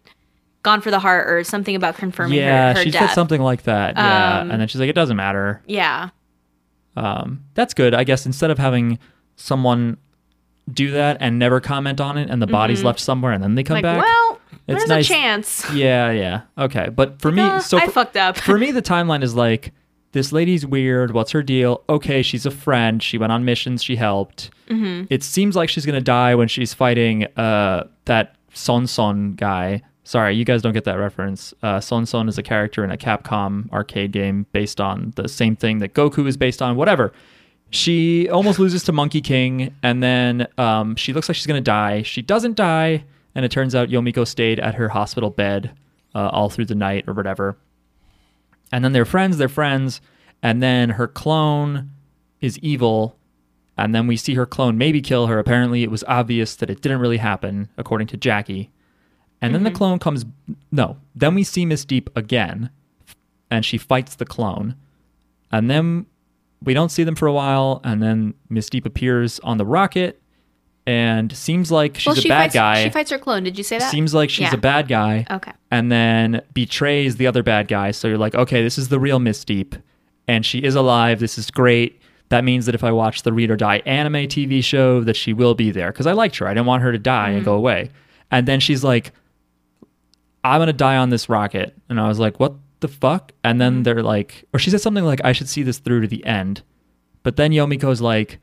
gone for the heart or something about confirming yeah, her, her she death. said something like that. Yeah, Um, and then she's like, "It doesn't matter." Yeah, Um, that's good, I guess. Instead of having someone do that and never comment on it, and the body's left somewhere, and then they come Mm-hmm. like, back. well, It's there's nice- a chance. Yeah, yeah. Okay, but for me, Uh, so I for, fucked up. for me, the timeline is like this lady's weird. What's her deal? Okay, she's a friend. She went on missions. She helped. Mm-hmm. It seems like she's gonna die when she's fighting uh that Son Son guy. Sorry, you guys don't get that reference. Uh, Son Son is a character in a Capcom arcade game based on the same thing that Goku is based on. Whatever. She almost loses to Monkey King, and then um, she looks like she's gonna die. She doesn't die, and it turns out Yomiko stayed at her hospital bed uh, all through the night or whatever. And then they're friends, they're friends, and then her clone is evil. And then we see her clone maybe kill her. Apparently, it was obvious that it didn't really happen, according to Jackie. And then the clone comes. No. Then we see Miss Deep again, and she fights the clone. And then we don't see them for a while. And then Miss Deep appears on the rocket and seems like she's well, a bad fights, guy. She fights her clone. Did you say that? Seems like she's Yeah. a bad guy Okay. and then betrays the other bad guy. So you're like, okay, this is the real Miss Deep, and she is alive. This is great. That means that if I watch the Read or Die anime TV show, that she will be there because I liked her. I didn't want her to die and go mm. away. And then she's like, I'm gonna die on this rocket, and I was like, what the fuck? And then mm. they're like, or she said something like, I should see this through to the end. But then Yomiko's like,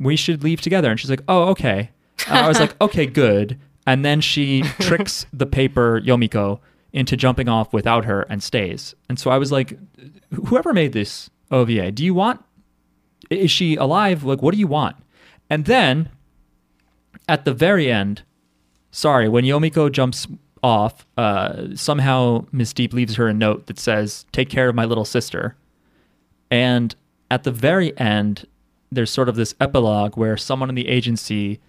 we should leave together, and she's like, oh okay. And I was like, okay, good. And then she tricks the paper Yomiko into jumping off without her and stays. And so I was like, whoever made this OVA, do you want? Is she alive? Like, what do you want? And then at the very end, sorry, when Yomiko jumps off, uh, somehow Miss Deep leaves her a note that says, "Take care of my little sister." And at the very end, there's sort of this epilogue where someone in the agency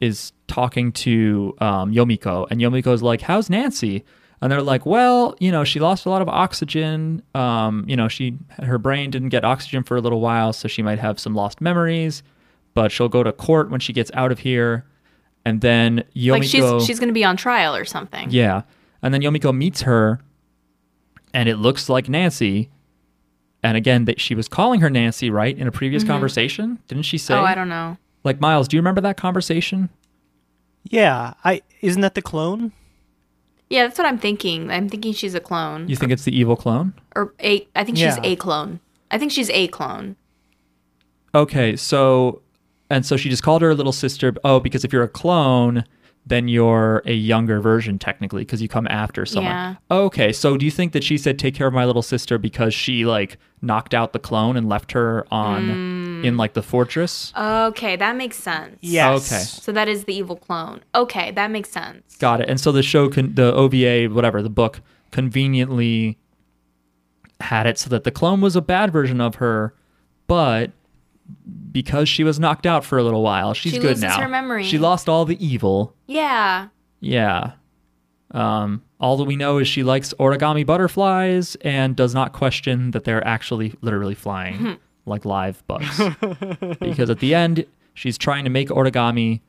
is talking to um, Yomiko, and Yomiko's like, "How's Nancy?" And they're like, "Well, you know, she lost a lot of oxygen. Um, you know, she her brain didn't get oxygen for a little while, so she might have some lost memories. But she'll go to court when she gets out of here." And then Yomiko, like she's she's going to be on trial or something. yeah, and then Yomiko meets her, and it looks like Nancy. And again, that she was calling her Nancy, right, in a previous conversation, didn't she say? Mm-hmm. Oh, I don't know. Like Miles, do you remember that conversation? Yeah, I isn't that the clone? Yeah, that's what I'm thinking. I'm thinking she's a clone You think it's the evil clone? or a. I think she's Yeah. a clone. I think she's a clone. Okay, so and so she just called her a little sister. Oh, because if you're a clone, then you're a younger version technically because you come after someone. Yeah. Okay, so do you think that she said take care of my little sister because she like knocked out the clone and left her on Mm. in like the fortress? Okay, that makes sense. Yes. Okay. So that is the evil clone. Okay, that makes sense. Got it. And so the show can the OVA whatever, the book conveniently had it so that the clone was a bad version of her, but because she was knocked out for a little while, she's She good loses now. her memory. She lost all the evil. Yeah. Yeah. Um, all that we know is she likes origami butterflies and does not question that they're actually literally flying like live bugs. because at the end, she's trying to make origami,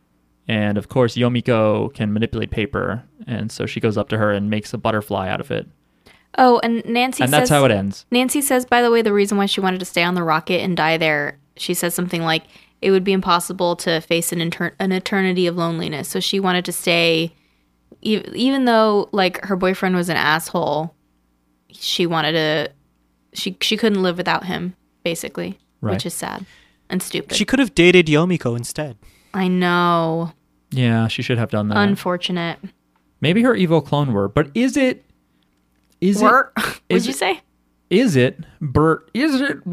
and of course, Yomiko can manipulate paper, and so she goes up to her and makes a butterfly out of it. Oh, and Nancy and says that's how it ends. Nancy says, by the way, the reason why she wanted to stay on the rocket and die there, she says something like, it would be impossible to face an, inter- an eternity of loneliness. So she wanted to stay, e- even though like her boyfriend was an asshole. She wanted to, she she couldn't live without him, basically, Right. which is sad and stupid. She could have dated Yomiko instead. I know, Yeah, she should have done that. unfortunate. Maybe her evil clone were, but is it? Is Were it? would is you it- say? is it Bert is it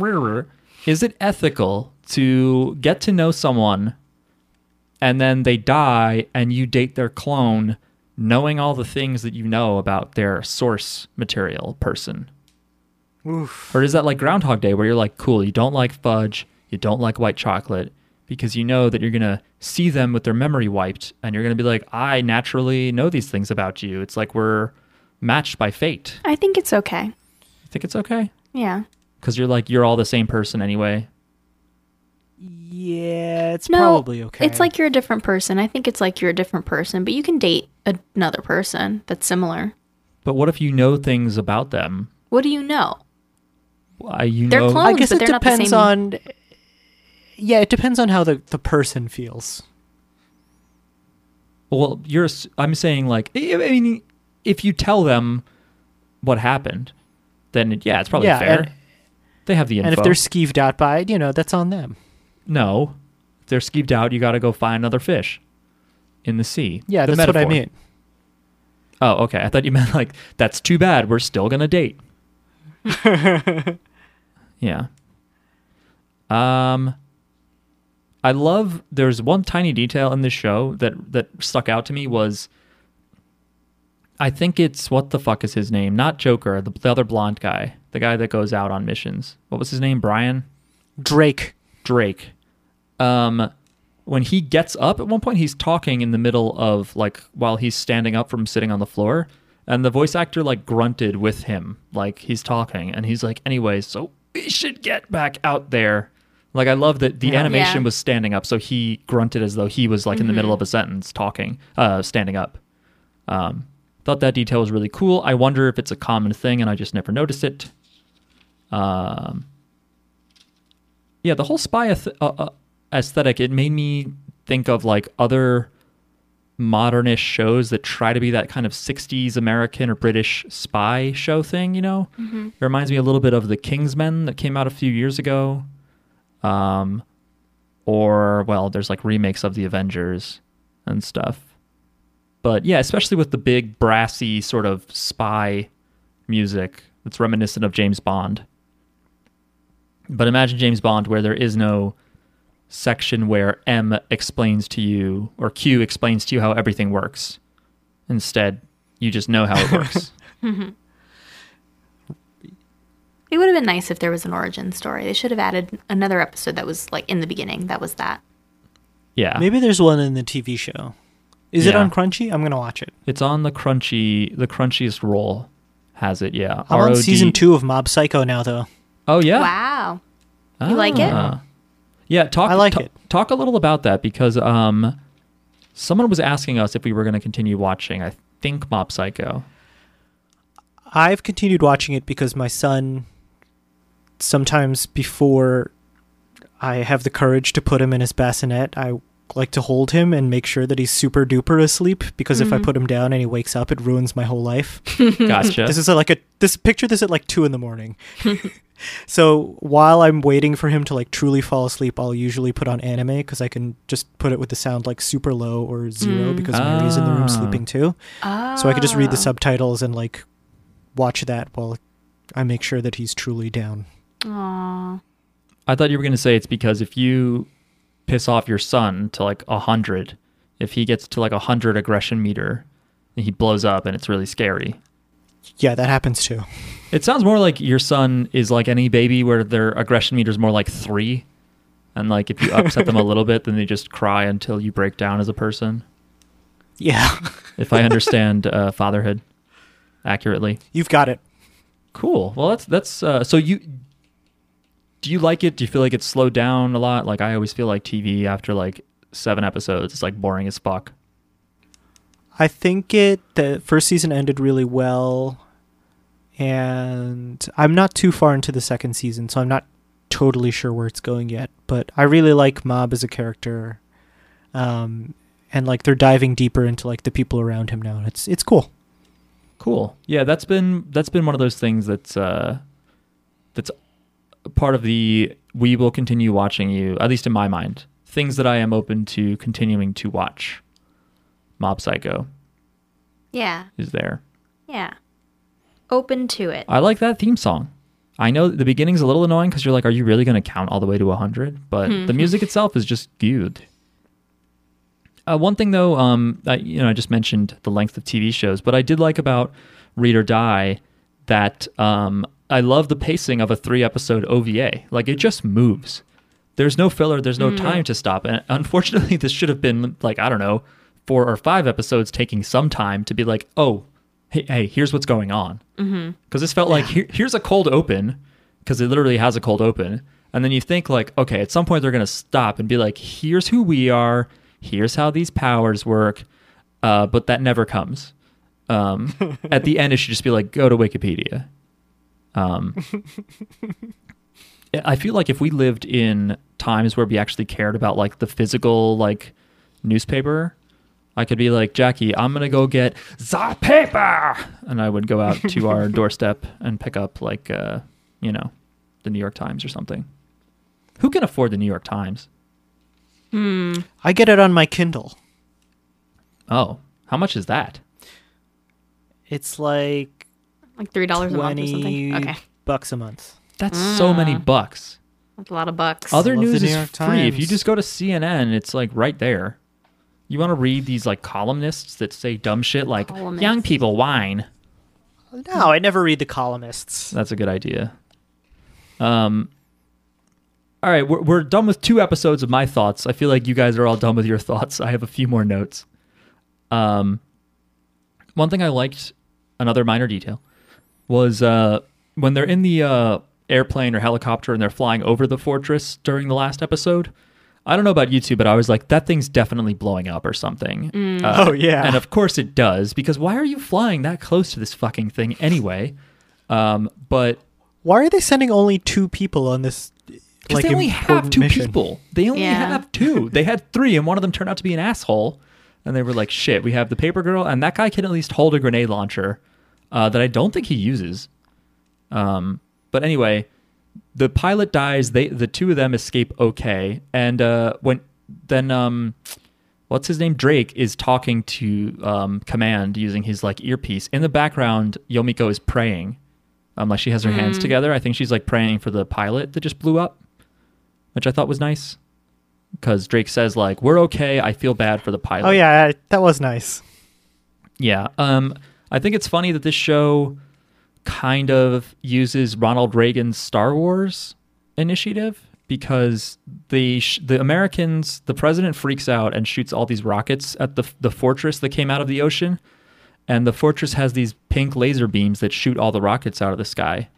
is it ethical to get to know someone and then they die and you date their clone knowing all the things that you know about their source material person Oof. or is that like groundhog day where you're like cool you don't like fudge you don't like white chocolate because you know that you're going to see them with their memory wiped and you're going to be like i naturally know these things about you it's like we're matched by fate I think it's okay. you think it's okay Yeah. Because you're like you're all the same person anyway. Yeah, it's No, probably okay. It's like you're a different person. I think it's like you're a different person, but you can date another person that's similar. But what if you know things about them? What do you know? Uh, you They're know, clones. I guess but it they're not the depends same- on. Yeah, it depends on how the, the person feels. well, you're. I'm saying like, I I mean, if you tell them what happened, then yeah, it's probably Yeah, fair. They have the info. And if they're skeeved out by it, you know, that's on them. no, if they're skeeved out, you got to go find another fish in the sea. Yeah, The that's what I mean. Oh, okay. I thought you meant like that's too bad. We're still gonna date. yeah. Um. I love. There's one tiny detail in this show that that stuck out to me was. I think it's what the fuck is his name? Not Joker, the, the other blonde guy, the guy that goes out on missions. What was his name? Brian Drake. Drake. Um, when he gets up at one point, he's talking in the middle of like while he's standing up from sitting on the floor, and the voice actor like grunted with him, like he's talking, and he's like, "Anyway, so we should get back out there." Like I love that the Yeah. animation Yeah. was standing up, so he grunted as though he was like in the middle of a sentence talking, uh, standing up. Um, thought that detail was really cool. I wonder if it's a common thing, and I just never noticed it. Um, yeah, the whole spy ath- uh, uh, aesthetic it made me think of like other modernish shows that try to be that kind of 60s American or British spy show thing, you know? It reminds me a little bit of The Kingsmen that came out a few years ago. Um or well, there's like remakes of The Avengers and stuff. But yeah, especially with the big brassy sort of spy music that's reminiscent of James Bond. But imagine James Bond where there is no section where M explains to you or Q explains to you how everything works. Instead, you just know how it works. It would have been nice if there was an origin story. They should have added another episode that was like in the beginning. That was that. yeah. Maybe there's one in the TV show. Is it on Crunchy? I'm gonna watch it. It's on the crunchy the crunchiest roll has it, yeah. I'm on season two of Mob Psycho now, though. Oh yeah. Wow. You like it? Ah. Yeah, talk I like ta- it. Talk a little about that because um someone was asking us if we were going to continue watching. I think Mob Psycho. I've continued watching it because my son, sometimes before I have the courage to put him in his bassinet, I like to hold him and make sure that he's super duper asleep because if I put him down and he wakes up, it ruins my whole life. Gotcha. This is a, like a this picture this at like two in the morning. so while I'm waiting for him to like truly fall asleep, I'll usually put on anime because I can just put it with the sound like super low or zero Mm. because Mary's in the room Ah. sleeping too. Oh. So I could just read the subtitles and like watch that while I make sure that he's truly down. Aw. I thought you were going to say it's because if you piss off your son to like a hundred, if he gets to like a hundred aggression meter, he blows up and it's really scary. Yeah, that happens too. It sounds more like your son is like any baby where their aggression meter is more like three. And like if you upset them a little bit, then they just cry until you break down as a person. Yeah, If I understand uh, fatherhood accurately. you've got it. Cool. Well, that's that's uh, so you. Do you like it? Do you feel like it's slowed down a lot? Like I always feel like TV after like seven episodes, it's like boring as fuck. I think it the first season ended really well, and I'm not too far into the second season, so I'm not totally sure where it's going yet. But I really like Mob as a character, um, and like they're diving deeper into like the people around him now. and It's it's cool. Cool. Yeah, that's been that's been one of those things that's uh that's part of the we will continue watching you, at least in my mind. Things that I am open to continuing to watch. Mob Psycho Yeah. is there. Yeah. Open to it. I like that theme song. I know the beginning's a little annoying because you're like, are you really going to count all the way to 100? But the music itself is just good. Uh, one thing though, um, I, you know, I just mentioned the length of TV shows, but I did like about Read or Die that um, I love the pacing of a three episode OVA. Like it just moves. There's no filler. There's no time to stop. And unfortunately, this should have been like I don't know, four or five episodes taking some time to be like, oh, hey, hey here's what's going on. Because this felt like here, here's a cold open, because it literally has a cold open, and then you think like, okay, at some point they're gonna stop and be like, here's who we are, here's how these powers work, uh, but that never comes. Um, at the end, it should just be like, go to Wikipedia. Um, I feel like if we lived in times where we actually cared about like the physical like newspaper, I could be like, Jackie, I'm gonna go get the paper, and I would go out to our doorstep and pick up like, uh, you know, the New York Times or something. Who can afford the New York Times? I get it on my Kindle. Oh, how much is that? It's like Like $3 a month or something. Okay. bucks a month. That's so many bucks. That's a lot of bucks. Other love the news New is York free. If you Times. just go to CNN, it's like right there. You want to read these like columnists that say dumb shit like Columnists. young people whine. No, I never read the columnists. That's a good idea. Um. All right, we're we're done with two episodes of my thoughts. I feel like you guys are all done with your thoughts. I have a few more notes. Um. One thing I liked, another minor detail, was uh when they're in the uh airplane or helicopter and they're flying over the fortress during the last episode. I don't know about you two, but I was like, that thing's definitely blowing up or something. Uh, Oh, yeah. and of course it does because why are you flying that close to this fucking thing anyway? Um, but Why are they sending only two people on this? because Like they only have two mission? people, they only Yeah. have two. They had three, and one of them turned out to be an asshole. And they were like, "Shit, we have the paper girl, and that guy can at least hold a grenade launcher uh, that I don't think he uses." Um, but anyway, the pilot dies. They the two of them escape okay, and uh, when then um, what's his name? Drake is talking to um, command using his like earpiece. In the background, Yomiko is praying. Um, like she has her hands together. I think she's like praying for the pilot that just blew up, which I thought was nice. Because Drake says like, "We're okay. I feel bad for the pilot." Oh yeah, that was nice. Yeah. Um, I think it's funny that this show kind of uses Ronald Reagan's Star Wars initiative because the sh- the Americans, the president freaks out and shoots all these rockets at the the fortress that came out of the ocean, and the fortress has these pink laser beams that shoot all the rockets out of the sky.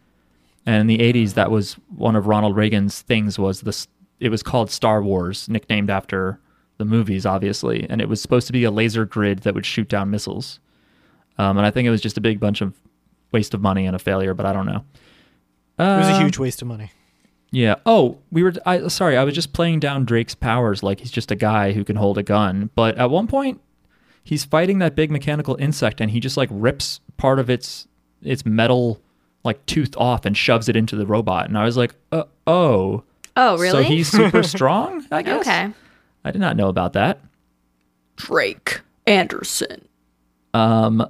And in the 80s, that was one of Ronald Reagan's things was this. It was called Star Wars, nicknamed after the movies, obviously, and it was supposed to be a laser grid that would shoot down missiles. Um, and I think it was just a big bunch of waste of money and a failure, but I don't know. It was a Um, huge waste of money. yeah. Oh, we were. I sorry, I was just playing down Drake's powers like he's just a guy who can hold a gun. But at one point, he's fighting that big mechanical insect, and he just like rips part of its its metal like tooth off and shoves it into the robot. And I was like, uh, oh, Oh, really? So he's super strong. I guess. okay. I did not know about that. Drake Anderson. Um,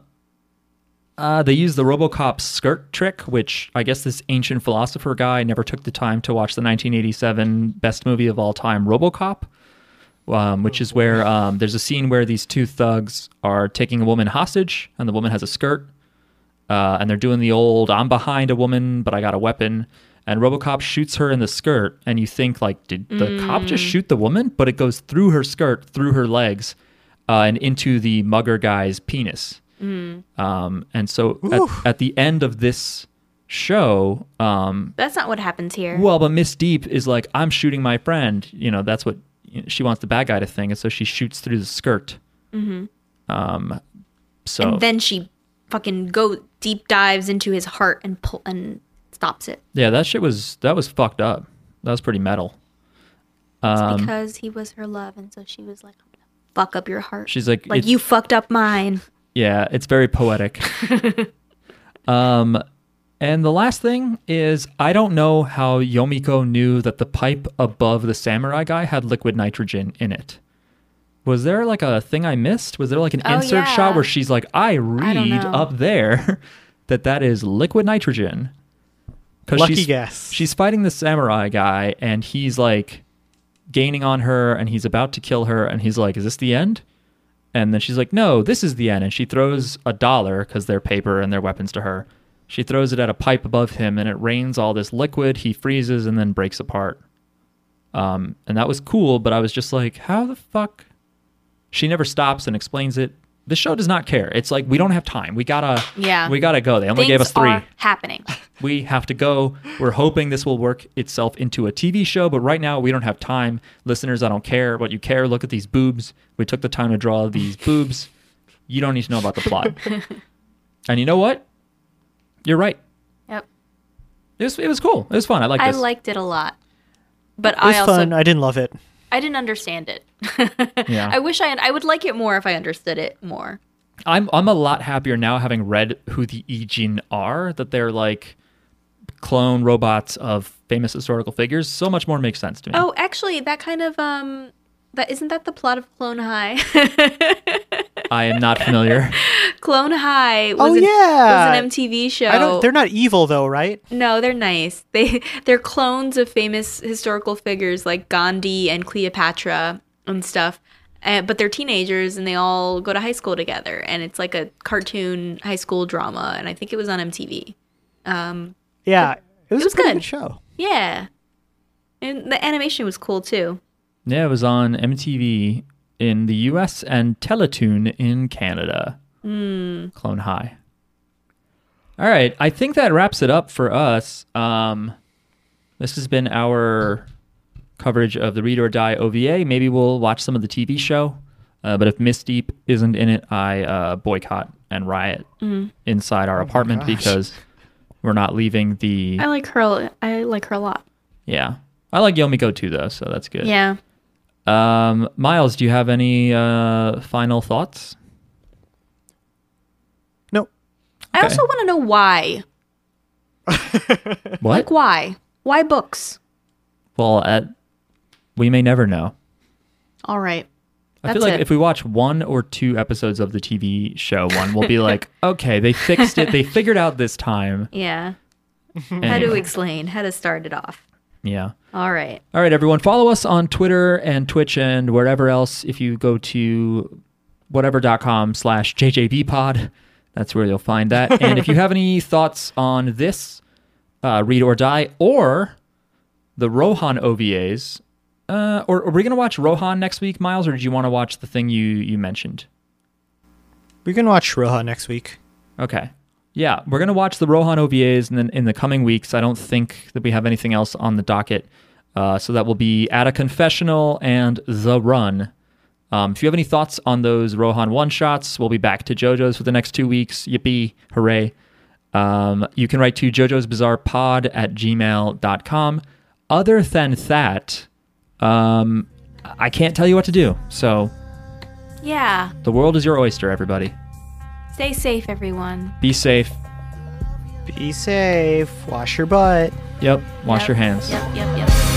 uh, they use the RoboCop skirt trick, which I guess this ancient philosopher guy never took the time to watch the 1987 best movie of all time, RoboCop, um, which is where um, there's a scene where these two thugs are taking a woman hostage, and the woman has a skirt, uh, and they're doing the old "I'm behind a woman, but I got a weapon." And RoboCop shoots her in the skirt, and you think like, did the cop just shoot the woman? But it goes through her skirt, through her legs, uh, and into the mugger guy's penis. Um, and so at, at the end of this show, um, That's not what happens here. well, but Miss Deep is like, I'm shooting my friend. You know, that's what you know, she wants the bad guy to think, and so she shoots through the skirt. Mm-hmm. Um, so and then she fucking go deep dives into his heart and pull and stops it. yeah, that shit was that was fucked up. That was pretty metal. It's Um, because he was her love, and so she was like, "I'm gonna fuck up your heart." she's like, like you fucked up mine. Yeah, it's very poetic. um, and the last thing is I don't know how Yomiko knew that the pipe above the samurai guy had liquid nitrogen in it. Was there like a thing I missed? Was there like an Oh, insert yeah. shot where she's like, I read know. up there that that is liquid nitrogen? Because Lucky she's, guess. she's fighting the samurai guy and he's like gaining on her and he's about to kill her and he's like, Is this the end? And then she's like, No, this is the end. And she throws a dollar because they're paper and they're weapons to her. She throws it at a pipe above him and it rains all this liquid. He freezes and then breaks apart. Um, and that was cool, but I was just like, How the fuck? She never stops and explains it. The show does not care. It's like we don't have time. We gotta, Yeah. we gotta go. They only Things gave us three are happening. we have to go. We're hoping this will work itself into a TV show, but right now we don't have time. Listeners, I don't care what you care. Look at these boobs. We took the time to draw these boobs. You don't need to know about the plot. and you know what? You're right. Yep. It was, it was cool. It was fun. I like I this. liked it a lot, but It was I also fun. I didn't love it. I didn't understand it. Yeah. I wish I I would like it more if I understood it more. I'm I'm a lot happier now having read who the Ijin are. That they're like clone robots of famous historical figures. So much more makes sense to me. Oh, actually, that kind of um, that isn't that the plot of Clone High. I am not familiar. Clone High was, Oh, an, yeah. was an MTV show. I don't. They're not evil though, right? No, they're nice. They they're clones of famous historical figures like Gandhi and Cleopatra and stuff. and, but they're teenagers and they all go to high school together, and it's like a cartoon high school drama, and I think it was on MTV. Um, Yeah, it was, was a good. good show. yeah, and the animation was cool too. Yeah, it was on MTV in the US and Teletoon in Canada. Clone High. All right, I think that wraps it up for us. Um, this has been our coverage of the Read or Die OVA. Maybe we'll watch some of the TV show. Uh, but if Miss Deep isn't in it, I uh, boycott and riot inside our apartment gosh. because we're not leaving the. I like her. I like her a lot. Yeah. I like Yomiko too, though, so that's good. Yeah. Um, Miles, do you have any uh, final thoughts? Nope. I also want to know why. What? Like why? Why books? well, at, we may never know. All right. I feel like it. if we watch one or two episodes of the TV show one, we'll be like, okay, they fixed it. They figured out this time. Yeah. How to explain? How to start it off? Yeah. All right. All right, everyone, follow us on Twitter and Twitch and wherever else. If you go to whatever.com slash jjbpod, that's where you'll find that. and if you have any thoughts on this, uh, Read or Die, or the Rohan OVAs, uh, or are we going to watch Rohan next week, Miles, or did you want to watch the thing you, you mentioned? We can watch Rohan next week. Okay. Yeah, we're gonna watch the Rohan OVAs, and then in the coming weeks, I don't think that we have anything else on the docket. Uh, so that will be at a confessional and the run. Um, if you have any thoughts on those Rohan one shots, we'll be back to JoJo's for the next two weeks. Yippee! Hooray! Um, you can write to JoJo's Bizarre Pod at gmail.com. Other than that, um, I can't tell you what to do. So Yeah. the world is your oyster, everybody. Stay safe, everyone. Be safe. Be safe. Wash your butt. Yep. Wash Yep. your hands. Yep. Yep. Yep.